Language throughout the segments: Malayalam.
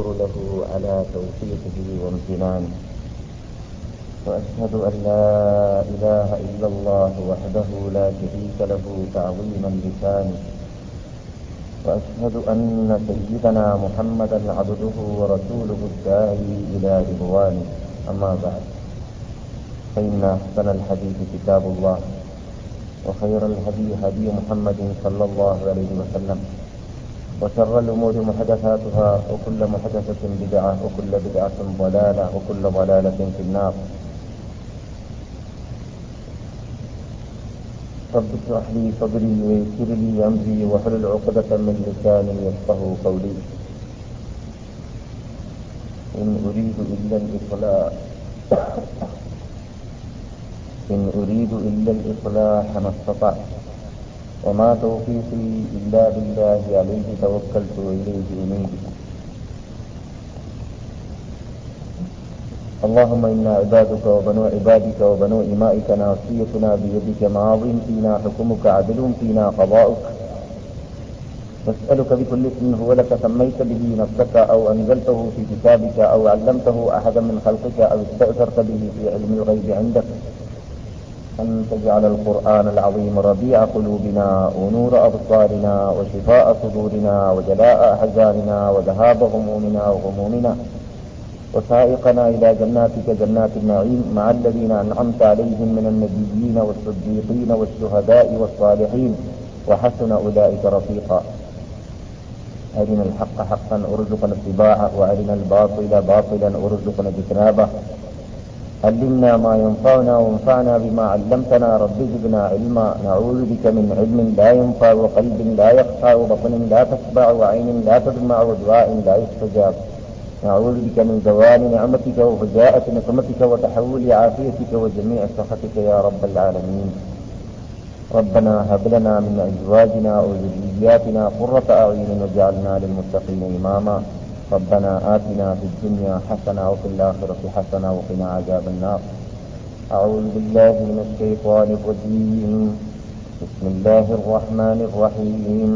أشكر له على توفيقه وامتنانه وأشهد أن لا إله إلا الله وحده لا شريك له تعظيما لسانه. وأشهد أن سيدنا محمدا عبده ورسوله الداعي إلى رضوانه. أما بعد فإن أحسن الحديث كتاب الله وخير الهدي هدي محمد صلى الله عليه وسلم. وشر الأمور محدثاتها وكل محدثة بدعة وكل بدعة ضلالة وكل ضلالة في النار. رب اشرح لي صدري ويسر لي أمري واحلل عقدة من لساني يفقه قولي. إن أريد إلا الإصلاح. إن أريد إلا الإصلاح ما استطعت. وما توفيقي إلا بالله عليه توكلت وإليه أنيب. اللهم إنا عبادك وبنو عبادك وبنو إمائك ناصيتنا بيدك ماض فينا حكمك عدل فينا قضاؤك. نسألك بكل اسم هو لك سميت به نفسك أو أنزلته في كتابك أو علمته أحدا من خلقك أو استأثرت به في علم الغيب عندك. أن تجعل القرآن العظيم ربيع قلوبنا ونور أبصارنا وشفاء صدورنا وجلاء أحزاننا وذهاب همومنا وغمومنا وسائقنا إلى جناتك جنات النعيم مع الذين أنعمت عليهم من النبيين والصديقين والشهداء والصالحين وحسن أولئك رفيقا. أرنا الحق حقا أرزقنا اتباعه وأرنا الباطل باطلا أرزقنا اجتنابه. علمنا ما ينفعنا وانفعنا بما علمتنا. رب زدنا علما. نعوذ بك من علم لا ينفع وقلب لا يخشع وبطن لا تشبع وعين لا تدمع ودعاء لا يستجاب. نعوذ بك من زوال نعمتك وفجاءة نقمتك وتحول عافيتك وجميع سخطك يا رب العالمين. ربنا هب لنا من أزواجنا وذرياتنا قرة أعين واجعلنا للمتقين إماما. ربنا آتنا في الدنيا حسنة وفي الآخرة حسنة وقنا عذاب النار. أعوذ بالله من الشيطان الرجيم. بسم الله الرحمن الرحيم.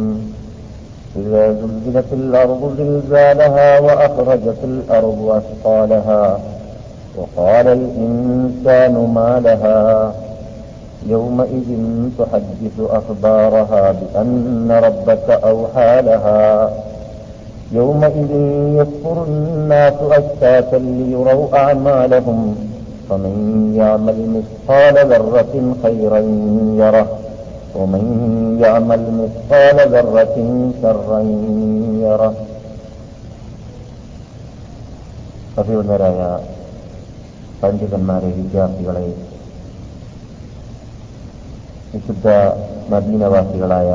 إذا زلزلت الأرض زلزالها وأخرجت الأرض أثقالها وقال الإنسان ما لها؟ يومئذ تحدث أخبارها بأن ربك أوحى لها. يومئذ يكفر الناس أشتاتا ليروا أعمالهم فمن يعمل مثقال ذرة خيرا يره ومن يعمل مثقال ذرة شرا يره അഭിവന്ദരായ പണ്ഡിതന്മാരെ വിദ്യാർത്ഥികളെ വിശുദ്ധ മദീനവാസികളായ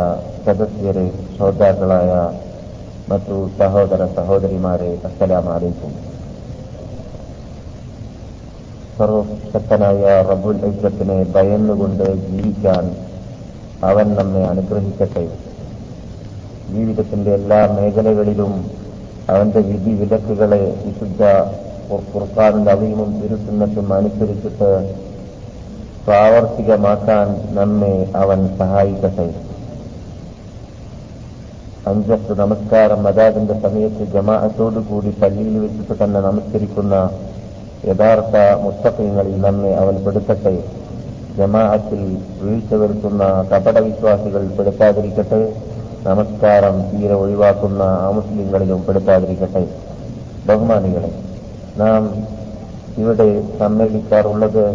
സദസ്യരെ ശ്രോതാക്കളായ ಮತ್ತು സഹോദര സഹോദരിമാരെ അസ്സലാമലൈക്കും സർവശക്തനായ റബുൽ ഐസത്തിനെ ഭയന്നുകൊണ്ട് ജീവിക്കാൻ അവൻ നമ്മെ അനുഗ്രഹിക്കട്ടെ ജീവിതത്തിന്റെ എല്ലാ മേഖലകളിലും അവന്റെ വിധി വിലക്കുകളെ വിശുദ്ധ ഖുർഖാനിന്റെ അധികവും തിരുത്തുന്നതും അനുസരിച്ചിട്ട് പ്രാവർത്തികമാക്കാൻ നമ്മെ അവൻ സഹായിക്കട്ടെ. അഞ്ചത്ത് നമസ്കാരം അതാതിന്റെ സമയത്ത് ജമാഅത്തോടുകൂടി പള്ളിയിൽ വെച്ചിട്ട് തന്നെ നമസ്കരിക്കുന്ന യഥാർത്ഥ മുസ്തഫങ്ങളിൽ നമ്മെ അവൻ പെടുത്തട്ടെ. ജമാഅത്തിൽ വീഴ്ച വരുത്തുന്ന കപടവിശ്വാസികൾ പെടുത്താതിരിക്കട്ടെ. നമസ്കാരം തീരെ ഒഴിവാക്കുന്ന അമുസ്ലിങ്ങളിലും പെടുത്താതിരിക്കട്ടെ. ബഹുമാനികളെ നാം ഇവിടെ സമ്മേളിക്കാറുള്ളത്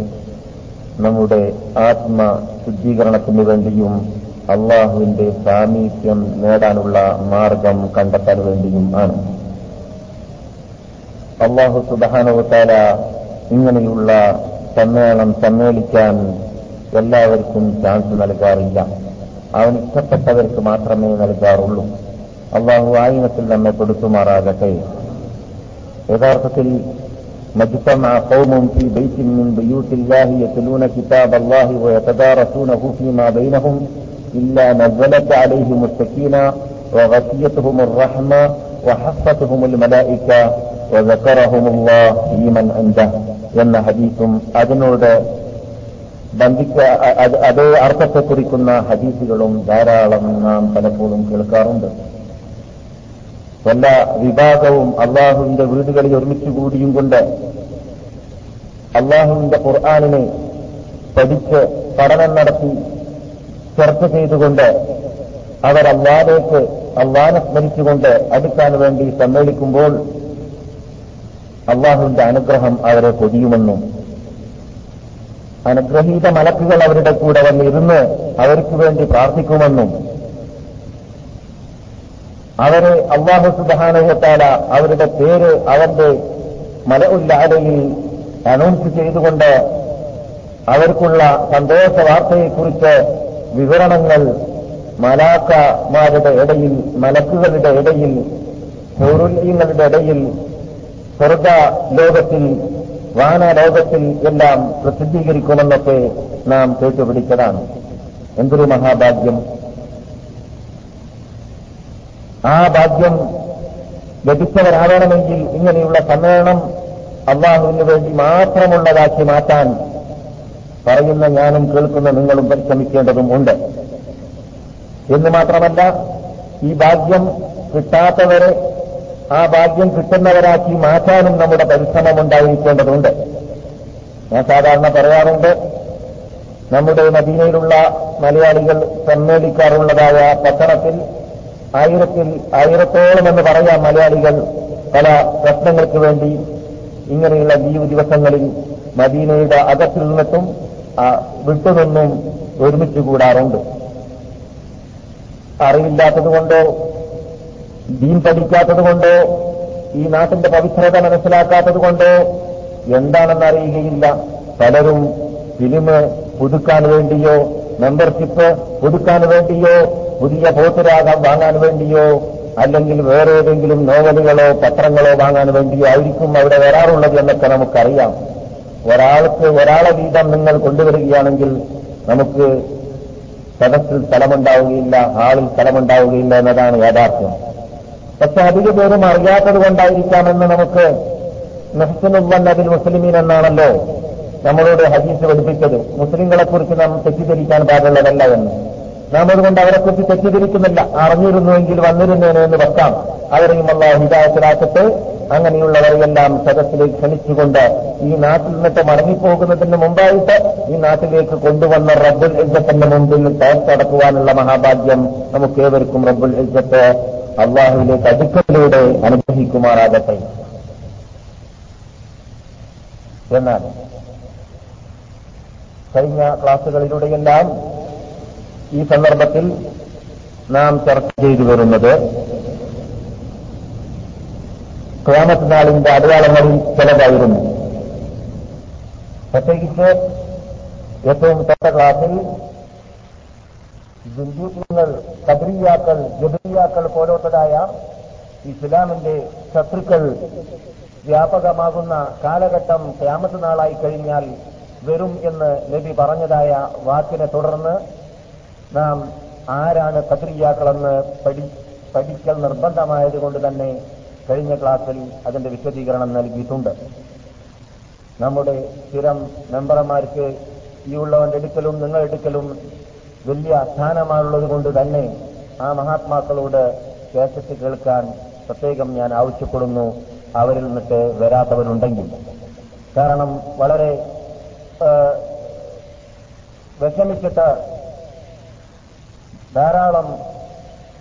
നമ്മുടെ ആത്മ ശുദ്ധീകരണത്തിന് വേണ്ടിയും അള്ളാഹുവിന്റെ സാമീപ്യം നേടാനുള്ള മാർഗം കണ്ടെത്താൻ വേണ്ടിയും ആണ് അള്ളാഹു സുബാനവത്താല ഇങ്ങനെയുള്ള സമ്മേളനം സമ്മേളിക്കാൻ എല്ലാവർക്കും ചാൻസ് നൽകാറില്ല അവൻ ഇഷ്ടപ്പെട്ടവർക്ക് മാത്രമേ നൽകാറുള്ളൂ അള്ളാഹു ആയിനത്തിൽ നമ്മെ കൊടുത്തുമാറാകട്ടെ യഥാർത്ഥത്തിൽ مجتمع قوم في بيت من بيوت الله يتلون كتاب الله ويتدارسونه فيما بينهم إلا نزلت عليهم السكينة وغشيتهم الرحمة وحفتهم الملائكة وذكرهم الله في من عنده എന്ന ഹദീസും അതിനോട് ബന്ധിക്ക അതേ അർത്ഥത്തെ കുറിക്കുന്ന ഹദീസുകളും ധാരാളം നാം പലപ്പോഴും കേൾക്കാറുണ്ട് എല്ലാ വിഭാഗവും അള്ളാഹുവിന്റെ വീടുകളിൽ ഒരുമിച്ച് കൂടിയും കൊണ്ട് അള്ളാഹുവിന്റെ ഖുർആാനിനെ പഠിച്ച് പഠനം നടത്തി ചർച്ച ചെയ്തുകൊണ്ട് അവർ അല്ലാതേക്ക് അള്ളാനെ സ്മരിച്ചുകൊണ്ട് അടുക്കാൻ വേണ്ടി സമ്മേളിക്കുമ്പോൾ അള്ളാഹുവിന്റെ അനുഗ്രഹം അവരെ പൊതിയുമെന്നും അനുഗ്രഹീത മലക്കുകൾ അവരുടെ കൂടെ വന്നിരുന്ന് അവർക്ക് വേണ്ടി പ്രാർത്ഥിക്കുമെന്നും. അവരെ അള്ളാഹു സുധാനയത്താല അവരുടെ പേര് അവന്റെ മല ഉല്ലാലയിൽ അനൗൺസ് ചെയ്തുകൊണ്ട് അവർക്കുള്ള സന്തോഷ വാർത്തയെക്കുറിച്ച് വിവരണങ്ങൾ മലാക്കമാരുടെ ഇടയിൽ മലക്കുകളുടെ ഇടയിൽ പൗരുല്യങ്ങളുടെ ഇടയിൽ സ്വർഗ ലോകത്തിൽ വാനലോകത്തിൽ എല്ലാം പ്രസിദ്ധീകരിക്കുമെന്നൊക്കെ നാം കേട്ടുപിടിച്ചതാണ്. എന്തൊരു മഹാഭാഗ്യം. ആ ഭാഗ്യം ലഭിച്ചവരാവണമെങ്കിൽ ഇങ്ങനെയുള്ള സമ്മേളനം അള്ളാഹുവിന് വേണ്ടി മാത്രമുള്ളതാക്കി മാറ്റാൻ പറയുന്ന ഞാനും കേൾക്കുന്ന നിങ്ങളും പരിശ്രമിക്കേണ്ടതും ഉണ്ട്. എന്ന് മാത്രമല്ല ഈ ഭാഗ്യം കിട്ടാത്തവരെ ആ ഭാഗ്യം കിട്ടുന്നവരാക്കി മാറ്റാനും നമ്മുടെ പരിശ്രമം ഉണ്ടായിരിക്കേണ്ടതുണ്ട്. ഞാൻ സാധാരണ പറയാറുണ്ട് നമ്മുടെ മദീനയിലുള്ള മലയാളികൾ സമ്മേളിക്കാറുള്ളതായ പട്ടണത്തിൽ ആയിരത്തിൽ ആയിരത്തോളം എന്ന് പറയാം മലയാളികൾ പല പ്രശ്നങ്ങൾക്ക് വേണ്ടി ഇങ്ങനെയുള്ള ലീവ് ദിവസങ്ങളിൽ മദീനയുടെ അകത്തിൽ നിന്നിട്ടും വിട്ടുനിന്നും ഒരുമിച്ച് കൂടാറുണ്ട്. അറിവില്ലാത്തതുകൊണ്ടോ ദീൻ പഠിക്കാത്തതുകൊണ്ടോ ഈ നാട്ടിന്റെ പവിത്രത മനസ്സിലാക്കാത്തതുകൊണ്ടോ എന്താണെന്ന് അറിയുകയില്ല. പലരും ഫിലിം പുതുക്കാൻ വേണ്ടിയോ മെമ്പർഷിപ്പ് പുതുക്കാൻ വേണ്ടിയോ പുതിയ പോത്തുരാഗം വാങ്ങാൻ വേണ്ടിയോ അല്ലെങ്കിൽ വേറെ ഏതെങ്കിലും നോവലുകളോ പത്രങ്ങളോ വാങ്ങാൻ വേണ്ടിയോ ആയിരിക്കും അവിടെ വരാറുള്ളത് എന്നൊക്കെ നമുക്കറിയാം. ഒരാൾക്ക് ഒരാളെ വീതം നിങ്ങൾ കൊണ്ടുവരികയാണെങ്കിൽ നമുക്ക് സദസ്സിൽ സ്ഥലമുണ്ടാവുകയില്ല ഹാളിൽ സ്ഥലമുണ്ടാവുകയില്ല എന്നതാണ് യാഥാർത്ഥ്യം. പക്ഷെ അധിക പേരും അറിയാത്തത് കൊണ്ടായിരിക്കാമെന്ന് നമുക്ക് നെഹ്സനുവൻ അതിൽ മുസ്ലിമീൻ എന്നാണല്ലോ നമ്മളോട് ഹദീസ് പഠിപ്പിച്ചത്. മുസ്ലിങ്ങളെക്കുറിച്ച് നാം തെറ്റിദ്ധരിക്കാൻ പാടുള്ളതല്ല എന്ന്. നാം അതുകൊണ്ട് അവരെക്കുറിച്ച് തെറ്റിദ്ധരിക്കുന്നില്ല. അറിഞ്ഞിരുന്നുവെങ്കിൽ വന്നിരുന്നേനെ എന്ന് വെക്കാം അവരെയും അല്ല ഹിതായത്തിലാക്കട്ടെ അങ്ങനെയുള്ളവരെയെല്ലാം സദസ്സിലേക്ക് ക്ഷണിച്ചുകൊണ്ട് ഈ നാട്ടിൽ നിന്നിട്ട് മടങ്ങിപ്പോകുന്നതിന് മുമ്പായിട്ട് ഈ നാട്ടിലേക്ക് കൊണ്ടുവന്ന റബ്ബുൽ ഇജ്ജത്തിന്റെ മുമ്പിൽ തയ്യാറടക്കുവാനുള്ള മഹാഭാഗ്യം നമുക്കേവർക്കും റബ്ബുൽ ഇജ്ജത്ത് അള്ളാഹുവിലേക്ക് അടുക്കലിലൂടെ അനുഗ്രഹിക്കുമാറാകട്ടെ. എന്നാൽ കഴിഞ്ഞ ക്ലാസുകളിലൂടെയെല്ലാം ഈ സന്ദർഭത്തിൽ നാം ചർച്ച ചെയ്തു വരുന്നത് ക്യാമത്ത് നാളിന്റെ അടയാളങ്ങളിൽ ചിലതായിരുന്നു. പ്രത്യേകിച്ച് ഏറ്റവും തൊട്ട ക്ലാസ്സിൽ ജിന്ദൂക്യങ്ങൾ കബരിയാക്കൾ ജബരിയാക്കൾ പോലത്തതായ ഇസ്ലാമിന്റെ ശത്രുക്കൾ വ്യാപകമാകുന്ന കാലഘട്ടം ക്യാമത്ത് നാളായി കഴിഞ്ഞാൽ വരും എന്ന് നബി പറഞ്ഞതായ വാക്കിനെ തുടർന്ന് നാം ആരാണ് കത്രിയാക്കളെന്ന് പഠി പഠിക്കൽ നിർബന്ധമായതുകൊണ്ട് തന്നെ കഴിഞ്ഞ ക്ലാസ്സിൽ അതിന്റെ വിശദീകരണം നൽകിയിട്ടുണ്ട്. നമ്മുടെ സ്ഥിരം മെമ്പർമാർക്ക് ഈ ഉള്ളവന്റെ എടുക്കലും നിങ്ങൾ എടുക്കലും വലിയ സ്ഥാനമാണുള്ളത് കൊണ്ട് തന്നെ ആ മഹാത്മാക്കളോട് കേസറ്റ് കേൾക്കാൻ പ്രത്യേകം ഞാൻ ആവശ്യപ്പെടുന്നു. അവരിൽ നിന്നിട്ട് വരാത്തവരുണ്ടെങ്കിൽ. കാരണം വളരെ വിഷമിച്ചിട്ട് ധാരാളം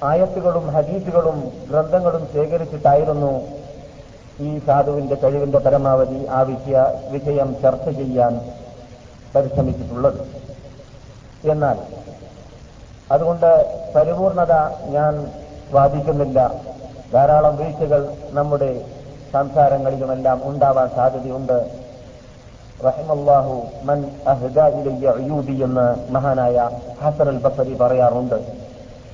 ആയത്തുകളും ഹദീസുകളും ഗ്രന്ഥങ്ങളും ശേഖരിച്ചിട്ടായിരുന്നു ഈ സാധുവിന്റെ കഴിവിന്റെ പരമാവധി ആ വിഷയ വിഷയം ചർച്ച ചെയ്യാൻ പരിശ്രമിച്ചിട്ടുള്ളത്. എന്നാൽ അതുകൊണ്ട് പരിപൂർണത ഞാൻ വാദിക്കുന്നില്ല. ധാരാളം വീഴ്ചകൾ നമ്മുടെ സംസാരങ്ങളിലുമെല്ലാം ഉണ്ടാവാൻ സാധ്യതയുണ്ട്. റഹിമല്ലാഹു മൻ അഹ്ദ അയ്യൂബി എന്ന് മഹാനായ ഹസൻ അൽ ബസരി പറയാറുണ്ട്.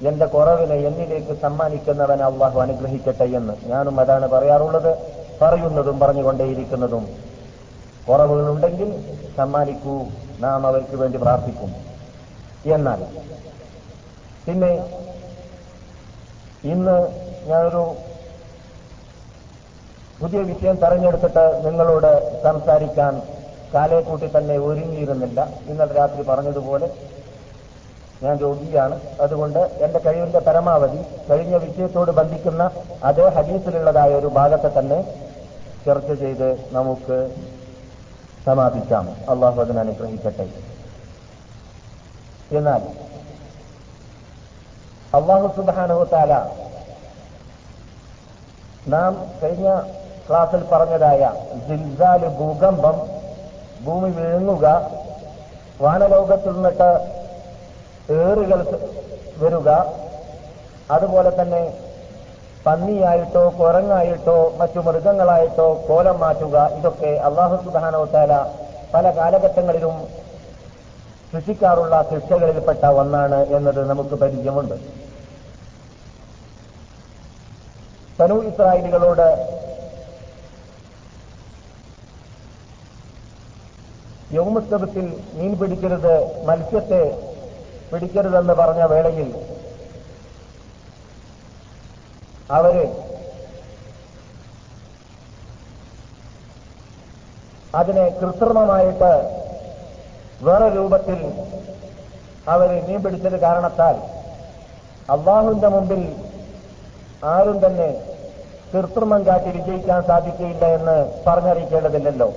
എന്റെ കുറവിനെ എന്നിലേക്ക് സമ്മാനിക്കുന്നവൻ അള്ളാഹു അനുഗ്രഹിക്കട്ടെ എന്ന് ഞാനും അതാണ് പറയാറുള്ളത് പറയുന്നതും പറഞ്ഞുകൊണ്ടേയിരിക്കുന്നതും. കുറവുകളുണ്ടെങ്കിൽ സമ്മാനിക്കൂ നാം അവർക്ക് വേണ്ടി പ്രാർത്ഥിക്കും. എന്നാൽ പിന്നെ ഇന്ന് ഞാനൊരു പുതിയ വിഷയം തെരഞ്ഞെടുത്തിട്ട് നിങ്ങളോട് സംസാരിക്കാൻ കാലേക്കൂട്ടി തന്നെ ഒരുങ്ങിയിരുന്നില്ല. ഇന്നലെ രാത്രി പറഞ്ഞതുപോലെ ഞാൻ രോഗിയാണ്. അതുകൊണ്ട് എന്റെ കഴിവിന്റെ പരമാവധി കഴിഞ്ഞ വിഷയത്തോട് ബന്ധിക്കുന്ന അതേ ഹദീസിലുള്ളതായ ഒരു ഭാഗത്തെ തന്നെ ചർച്ച ചെയ്ത് നമുക്ക് സമാപിക്കാം. അള്ളാഹു അതിനെ അനുഗ്രഹിക്കട്ടെ. എന്നാൽ അള്ളാഹു സുബാനുഹത്താല നാം കഴിഞ്ഞ ക്ലാസ്സിൽ പറഞ്ഞതായ ജിൽസാൽ ഭൂകമ്പം ഭൂമി വിഴുങ്ങുക വാനലോകത്തിൽ നിന്നിട്ട് ഏറുകൾ വരിക. അതുപോലെ തന്നെ പന്നിയായിട്ടോ കുരങ്ങായിട്ടോ മറ്റു മൃഗങ്ങളായിട്ടോ കോലം മാറ്റുക ഇതൊക്കെ അള്ളാഹു സുബാനോത്താല പല കാലഘട്ടങ്ങളിലും സൃഷ്ടിക്കാറുള്ള ശിക്ഷകളിൽപ്പെട്ട ഒന്നാണ് എന്നത് നമുക്ക് പരിചയമുണ്ട്. തനു ഇസ്രായേലികളോട് യൗമുസ്തബത്തിൽ മീൻ പിടിക്കരുത് മത്സ്യത്തെ പിടിക്കരുതെന്ന് പറഞ്ഞ വേളയിൽ അവർ അതിനെ കൃത്രിമമായിട്ട് വേറെ രൂപത്തിൽ അവർ മീൻ പിടിച്ചത് കാരണത്താൽ അള്ളാഹുവിന്റെ മുമ്പിൽ ആരും തന്നെ കൃത്രിമം കാട്ടി വിജയിക്കാൻ സാധിക്കില്ല എന്ന് പറഞ്ഞറിയിക്കേണ്ടതില്ലല്ലോ.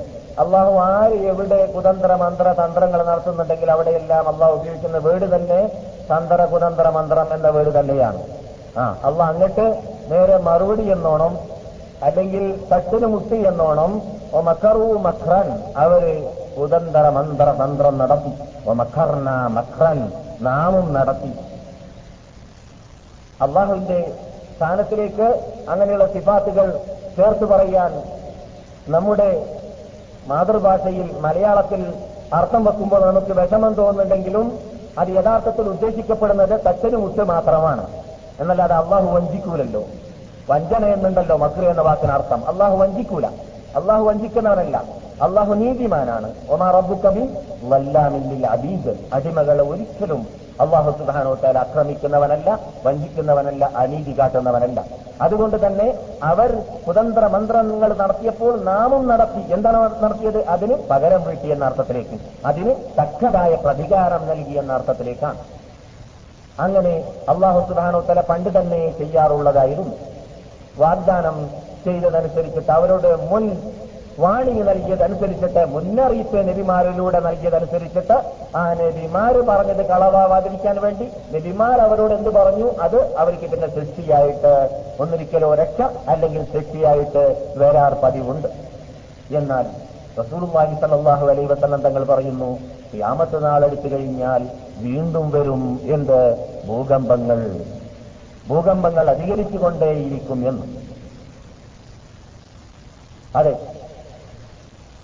അള്ളാഹു ആര് എവിടെ കുതന്ത്ര മന്ത്ര തന്ത്രങ്ങൾ നടത്തുന്നുണ്ടെങ്കിൽ അവിടെയെല്ലാം അള്ളാഹു ഉപയോഗിക്കുന്ന വീട് തന്നെ തന്ത്ര കുതന്ത്ര മന്ത്രം എന്ന വീട് തന്നെയാണ്. ആ അള്ളാഹ് അങ്ങട്ട് നേരെ മറുപടി എന്നോണം അല്ലെങ്കിൽ തട്ടിന് മുട്ടി എന്നോണം ഓ മക്കറു മഖ്റൻ അവർ കുതന്ത്ര മന്ത്ര തന്ത്രം നടത്തി. ഓ മഖർന മഖ്റൻ നാമും നടത്തി. അള്ളാഹുവിന്റെ സ്ഥാനത്തിലേക്ക് അങ്ങനെയുള്ള സിഫാത്തുകൾ ചേർത്ത് പറയാൻ നമ്മുടെ മാതൃഭാഷയിൽ മലയാളത്തിൽ അർത്ഥം വെക്കുമ്പോൾ നമുക്ക് വിഷമം തോന്നുന്നുണ്ടെങ്കിലും അത് യഥാർത്ഥത്തിൽ ഉദ്ദേശിക്കപ്പെടുന്നത് തച്ചനും മുട്ട് മാത്രമാണ്. എന്നല്ലാതെ അള്ളാഹു വഞ്ചിക്കൂലല്ലോ. വഞ്ചന എന്നുണ്ടല്ലോ മക്ര എന്ന വാക്കിന് അർത്ഥം. അള്ളാഹു വഞ്ചിക്കൂല. അള്ളാഹു വഞ്ചിക്കുന്നവനല്ല. അള്ളാഹു നീതിമാനാണ്. ഒമാ റബ്ബു കബി വല്ലാമില്ലിൽ അബീദ്. അടിമകളെ ഒരിക്കലും അള്ളാഹു സുബാനോട്ടാൽ ആക്രമിക്കുന്നവനല്ല വഞ്ചിക്കുന്നവനല്ല അനീതി കാട്ടുന്നവനല്ല. അതുകൊണ്ട് തന്നെ അവർ കുതന്ത്ര മന്ത്രങ്ങൾ നടത്തിയപ്പോൾ നാമും നടത്തി. എന്താണ് നടത്തിയത്? അതിന് പകരം വീട്ടി എന്ന അർത്ഥത്തിലേക്ക്. അതിന് തക്കതായ പ്രതികാരം നൽകി എന്ന അർത്ഥത്തിലേക്കാണ്. അങ്ങനെ അള്ളാഹു സുബാനോത്തല പണ്ട് തന്നെ ചെയ്യാറുള്ളതായിരുന്നു. വാഗ്ദാനം ചെയ്തതനുസരിച്ചിട്ട് അവരോട് മുൻ വാണി നൽകിയതനുസരിച്ചിട്ട് മുന്നറിയിപ്പ് നബിമാരിലൂടെ നൽകിയതനുസരിച്ചിട്ട് ആ നബിമാര് പറഞ്ഞത് കളവാവാതിരിക്കാൻ വേണ്ടി. നബിമാർ അവരോട് എന്ത് പറഞ്ഞു? അത് അവർക്ക് പിന്നെ സൃഷ്ടിയായിട്ട് ഒന്നിരിക്കലോ രക്ഷ അല്ലെങ്കിൽ സൃഷ്ടിയായിട്ട് വരാർ പതിവുണ്ട്. എന്നാൽ റസൂലുള്ളാഹി സല്ലല്ലാഹു അലൈഹി വസല്ലം തങ്ങൾ പറയുന്നു ഖിയാമത്ത് നാളെടുത്തു കഴിഞ്ഞാൽ വീണ്ടും വരും എന്ത് ഭൂകമ്പങ്ങൾ ഭൂകമ്പങ്ങൾ അധികരിച്ചുകൊണ്ടേയിരിക്കും എന്ന്. അതെ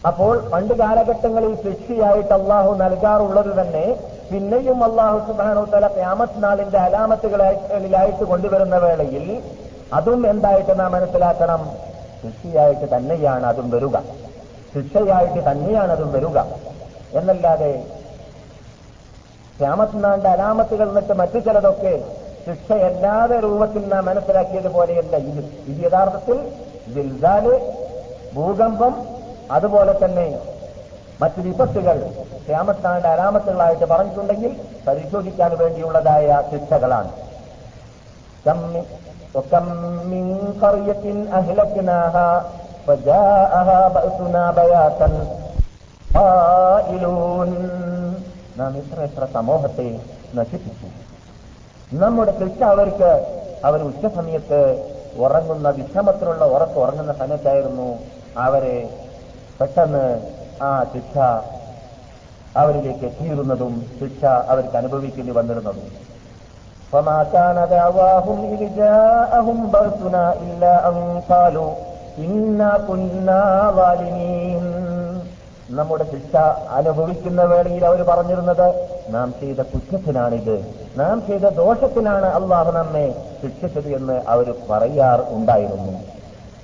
അപ്പോൾ പണ്ട് കാലഘട്ടങ്ങളിൽ സൃഷ്ടിയായിട്ട് അള്ളാഹു നൽകാറുള്ളത് തന്നെ പിന്നെയും അള്ളാഹു സുബാനോ തല ക്യാമത്ത് നാളിന്റെ അലാമത്തുകളിലായിട്ട് കൊണ്ടുവരുന്ന വേളയിൽ അതും എന്തായിട്ട് നാം മനസ്സിലാക്കണം? സൃഷ്ടിയായിട്ട് തന്നെയാണ് അതും വരിക. ശിക്ഷയായിട്ട് തന്നെയാണ് അതും വരിക. എന്നല്ലാതെ ക്യാമത്ത് നാളിന്റെ അലാമത്തുകൾ എന്നിട്ട് മറ്റു ചിലതൊക്കെ ശിക്ഷയല്ലാതെ രൂപത്തിൽ നാം മനസ്സിലാക്കിയതുപോലെയല്ല ഇത്. ഇത് യഥാർത്ഥത്തിൽ ദിൽദാൽ ഭൂകമ്പം അതുപോലെ തന്നെ മറ്റു വിപത്തുകൾ ക്ഷാമത്താണ്ട് അരാമത്തുകളായിട്ട് പറഞ്ഞിട്ടുണ്ടെങ്കിൽ പരിശോധിക്കാൻ വേണ്ടിയുള്ളതായ ശിക്ഷകളാണ് നാം ഇത്ര എത്ര സമൂഹത്തെ നശിപ്പിച്ചു. നമ്മുടെ കൃഷി അവർക്ക് അവർ ഉച്ച സമയത്ത് ഉറങ്ങുന്ന വിഷമത്തിലുള്ള ഉറക്ക് ഉറങ്ങുന്ന സമയത്തായിരുന്നു അവരെ പെട്ടെന്ന് ആ ശിക്ഷ അവരിലേക്ക് എത്തിയിരുന്നതും ശിക്ഷ അവർക്ക് അനുഭവിക്കേണ്ടി വന്നിരുന്നതും فما كان دعواهم إذ جاءهم بأسنا إلا أن قالوا إنا كنا ظالمين നമ്മുടെ ശിക്ഷ അനുഭവിക്കുന്ന വേളയിൽ അവർ പറഞ്ഞിരുന്നത് നാം ചെയ്ത കുറ്റത്തിനാണിത് നാം ചെയ്ത ദോഷത്തിനാണ് അള്ളാഹു നമ്മെ ശിക്ഷിച്ചത് എന്ന് അവർ പറയാർ ഉണ്ടായിരുന്നു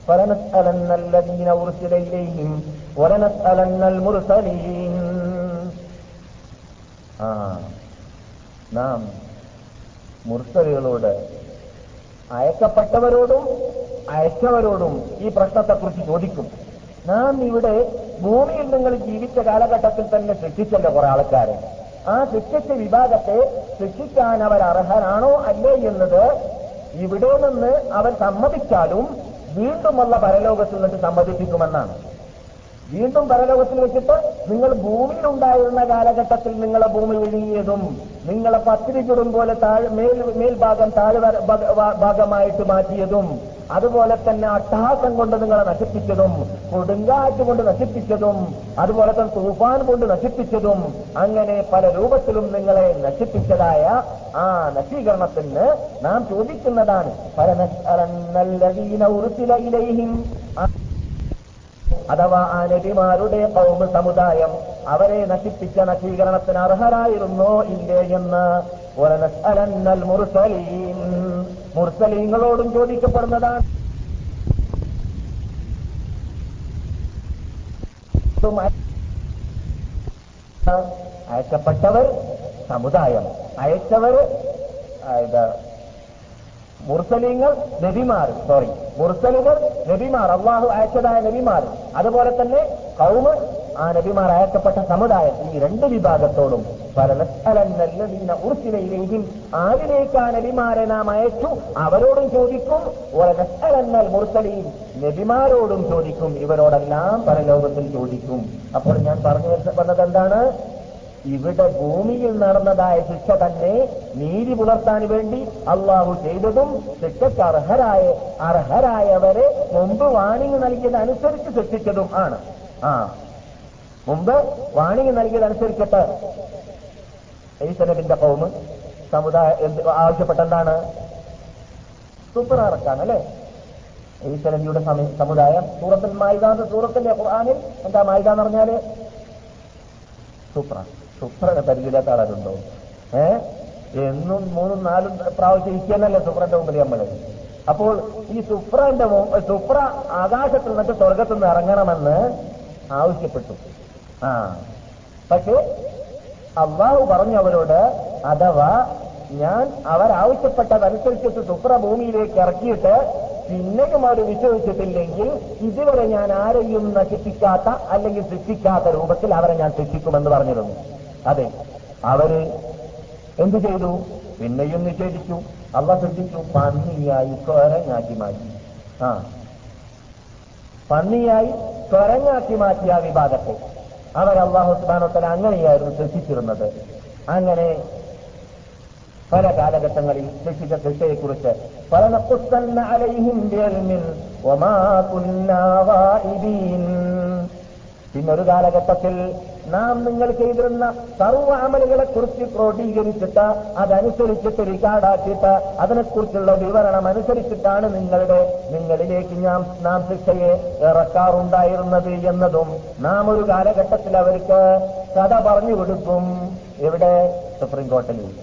فلنسألن الذين أرسل إليهم ولنسألن المرسلين ആ നാം മുർസലുകളോട് അയക്കപ്പെട്ടവരോടും അയച്ചവരോടും ഈ പ്രശ്നത്തെക്കുറിച്ച് ചോദിക്കും നാം ഇവിടെ ഭൂമിയിൽ നിങ്ങൾ ജീവിച്ച കാലഘട്ടത്തിൽ തന്നെ സൃഷ്ടിച്ചല്ലോ കുറെ ആൾക്കാരെ ആ ശിക്ഷിച്ച വിഭാഗത്തെ ശിക്ഷിക്കാൻ അവർ അർഹരാണോ അല്ലേ എന്നത് ഇവിടെ നിന്ന് അവർ സമ്മതിച്ചാലും വീണ്ടുമുള്ള പരലോകത്തിൽ നിന്ന് സമ്മതിപ്പിക്കുമെന്നാണ് വീണ്ടും പരലോകത്തിൽ വെച്ചിട്ട് നിങ്ങൾ ഭൂമിയിൽ ഉണ്ടായിരുന്ന കാലഘട്ടത്തിൽ നിങ്ങളെ ഭൂമി വിഴുങ്ങിയതും നിങ്ങളെ പത്തിരി ചുടും പോലെ താഴെ മേൽ മേൽഭാഗം താഴെ ഭാഗമായിട്ട് മാറ്റിയതും അതുപോലെ തന്നെ അട്ടഹാസം കൊണ്ട് നിങ്ങളെ നശിപ്പിച്ചതും കൊടുങ്കാറ്റ് കൊണ്ട് നശിപ്പിച്ചതും അതുപോലെ തന്നെ തൂഫാൻ കൊണ്ട് നശിപ്പിച്ചതും അങ്ങനെ പല രൂപത്തിലും നിങ്ങളെ നശിപ്പിച്ചതായ ആ നശീകരണത്തിന് നാം ചോദിക്കുന്നതാണ് പരനല്ലതീന ഉറുത്തില ഇലയിലും അഥവാ ആ നബിമാരുടെ കൗമ സമുദായം അവരെ നശിപ്പിച്ച നശീകരണത്തിന് അർഹരായിരുന്നോ ഇല്ലേ എന്ന്. ഒരനസ്അലന്നൽ മുർസലീൻ. മുർസലീങ്ങളോടും ചോദിക്കപ്പെടുന്നതാണ്. അയക്കപ്പെട്ടവർ സമുദായം. അയച്ചവർ മുർസലിങ്ങൾ നബിമാർ സോറി മുർസലുകൾ നബിമാർ. അള്ളാഹു അയച്ചതായ നബിമാർ അതുപോലെ തന്നെ കൗമ് ആ നബിമാർ അയക്കപ്പെട്ട സമുദായം ഈ രണ്ട് വിഭാഗത്തോടും ഫലനസ്അലന്നല്ലദീന ഉർസില ഇലൈഹിം ആരിലേക്ക് ആ നബിമാരെ നാം അയച്ചു? അവരോടും ചോദിക്കും. വലനസ്അലന്നൽ മുർസലീൻ നബിമാരോടും ചോദിക്കും. ഇവരോടെല്ലാം പരലോകത്തിൽ ചോദിക്കും. അപ്പോൾ ഞാൻ പറഞ്ഞു വന്നത് എന്താണ് ഇവിടെ ഭൂമിയിൽ നടന്നതായ ശിക്ഷ തന്നെ നീതി പുലർത്താൻ വേണ്ടി അള്ളാഹു ചെയ്തതും ശിക്ഷയ്ക്ക് അർഹരായ അർഹരായവരെ മുമ്പ് വാണിംഗ് നൽകിയതനുസരിച്ച് ശിക്ഷിച്ചതും ആണ്. ആ മുമ്പ് വാണിംഗ് നൽകിയതനുസരിച്ചിട്ട് ഈസനബിന്റെ കൗമ് സമുദായ ആവശ്യപ്പെട്ടെന്താണ് സൂപ്പറാറക്കാണ് അല്ലെ? സമയ സമുദായം സൂറത്തിൽ മായിദാന്ന് സൂറത്തിന്റെ ഖുർആാനിൽ എന്താ മായിക എന്ന് പറഞ്ഞാൽ? സൂപ്ര സൂപ്രനെ പരിചയമില്ലാത്ത ആളുണ്ടോ ഏ? എന്നും മൂന്നും നാലും പ്രാവശ്യം ഇരിക്കാനല്ലേ സുപ്രന്റെ മുമ്പിൽ നമ്മൾ അപ്പോൾ ഈ സുപ്രന്റെ സുപ്ര ആകാശത്തിൽ നിന്നിട്ട് സ്വർഗത്തിൽ നിന്ന് ഇറങ്ങണമെന്ന് ആവശ്യപ്പെട്ടു. ആ. പക്ഷേ അള്ളാഹു പറഞ്ഞു അവരോട് അഥവാ ഞാൻ അവരാവശ്യപ്പെട്ടതനുസരിച്ചിട്ട് സുപ്ര ഭൂമിയിലേക്ക് ഇറക്കിയിട്ട് പിന്നെയും അവർ വിശ്വസിച്ചിട്ടില്ലെങ്കിൽ ഇതുവരെ ഞാൻ ആരെയും നശിപ്പിക്കാത്ത അല്ലെങ്കിൽ സൃഷ്ടിക്കാത്ത രൂപത്തിൽ അവരെ ഞാൻ സൃഷ്ടിക്കുമെന്ന് പറഞ്ഞിരുന്നു. അതെ അവർ എന്തു ചെയ്തു? പിന്നെയും നിഷേധിച്ചു. അവ ശ്രദ്ധിച്ചു. പന്നിയായി കൊരങ്ങാക്കി മാറ്റി. ആ. പന്നിയായി കൊരങ്ങാക്കി മാറ്റിയ ആ വിഭാഗത്തെ അവർ അള്ളാഹു സുബാനോത്തല അങ്ങനെയായിരുന്നു ശ്രദ്ധിച്ചിരുന്നത് അങ്ങനെ പല കാലഘട്ടങ്ങളിൽ ശിക്ഷിച്ച ശിക്ഷയെക്കുറിച്ച് പല പുസ്തന്ന അലൈഹിം പിന്നൊരു കാലഘട്ടത്തിൽ നാം നിങ്ങൾ ചെയ്തിരുന്ന സർവ അമലുകളെ കുറിച്ച് ക്രോഡീകരിച്ചിട്ട് അതനുസരിച്ചിട്ട് റിക്കാർഡാക്കിയിട്ട് അതിനെക്കുറിച്ചുള്ള വിവരണം അനുസരിച്ചിട്ടാണ് നിങ്ങളുടെ നിങ്ങളിലേക്ക് ഞാൻ നാം ശിക്ഷയെ ഇറക്കാറുണ്ടായിരുന്നത് എന്നതും നാം ഒരു കാലഘട്ടത്തിൽ അവർക്ക് കഥ പറഞ്ഞു കൊടുക്കും എവിടെ സുപ്രീം കോടതിയിൽ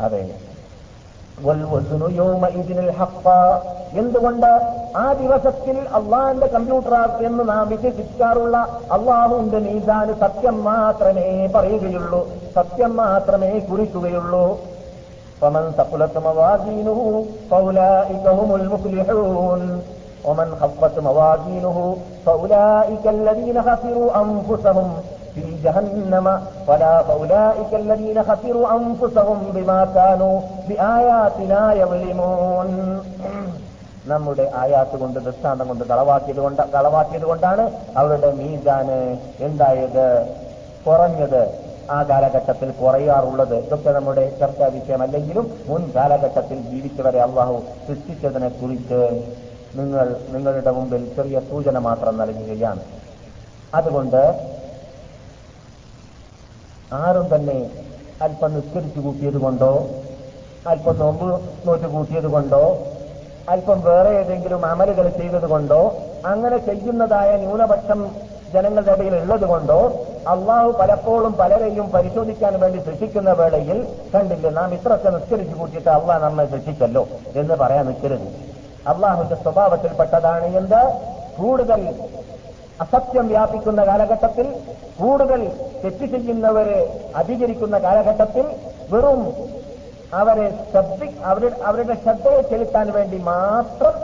അതെ. എന്തുകൊണ്ട് ആ ദിവസത്തിൽ അള്ളാന്റെ കമ്പ്യൂട്ടർ എന്ന് നാം വിശേഷിക്കാറുള്ള അള്ളാഹുവിന്റെ മീസാന് സത്യം മാത്രമേ പറയുകയുള്ളൂ സത്യം മാത്രമേ കുറിക്കുകയുള്ളൂ فمن ثقلت موازينه فأولئك هم المفلحون ومن خفت موازينه فأولئك الذين خسروا أنفسهم في جهنم فلا فأولئك الذين خسروا أنفسهم بما كانوا بآياتنا يظلمون നമ്മുടെ ആയാത്ത് കൊണ്ട് ദൃഷ്ടാന്തം കൊണ്ട് കളവാക്കിയത് കൊണ്ട് കളവാക്കിയത് കൊണ്ടാണ് അവരുടെ മീസാന് എന്തായത് കുറഞ്ഞത് ആ കാലഘട്ടത്തിൽ കുറയാറുള്ളത്. ഇതൊക്കെ നമ്മുടെ ചർച്ചാ വിഷയമല്ലെങ്കിലും മുൻ കാലഘട്ടത്തിൽ ജീവിച്ചവരെ അള്ളാഹു സൃഷ്ടിച്ചതിനെ കുറിച്ച് നിങ്ങൾ നിങ്ങളുടെ മുമ്പിൽ ചെറിയ സൂചന മാത്രം നൽകുകയാണ്. അതുകൊണ്ട് ആരും തന്നെ അല്പം നിസ്കരിച്ചു കൂട്ടിയത് കൊണ്ടോ അല്പം നോമ്പ് നോറ്റ് കൂട്ടിയത് കൊണ്ടോ അല്പം വേറെ ഏതെങ്കിലും അമലുകൾ ചെയ്തതുകൊണ്ടോ അങ്ങനെ ചെയ്യുന്നതായ ന്യൂനപക്ഷം ജനങ്ങളുടെ ഇടയിൽ ഉള്ളതുകൊണ്ടോ അള്ളാഹു പലപ്പോഴും പലരെയും പരിശോധിക്കാൻ വേണ്ടി ശിക്ഷിക്കുന്ന വേളയിൽ കണ്ടില്ല നാം ഇത്രയൊക്കെ നിസ്കരിച്ചു കൂട്ടിയിട്ട് അള്ളാഹ് നമ്മെ ശിക്ഷിച്ചല്ലോ എന്ന് പറയാൻ നിൽക്കരുത്. അള്ളാഹുവിന്റെ സ്വഭാവത്തിൽപ്പെട്ടതാണ് എന്ത്? കൂടുതൽ അസത്യം വ്യാപിക്കുന്ന കാലഘട്ടത്തിൽ കൂടുതൽ തെറ്റ് ചെയ്യുന്നവരെ അധികരിക്കുന്ന കാലഘട്ടത്തിൽ വെറും അവരെ ശബ്ദി അവരുടെ അവരുടെ ശ്രദ്ധയെ ചെലുത്താൻ വേണ്ടി മാത്രം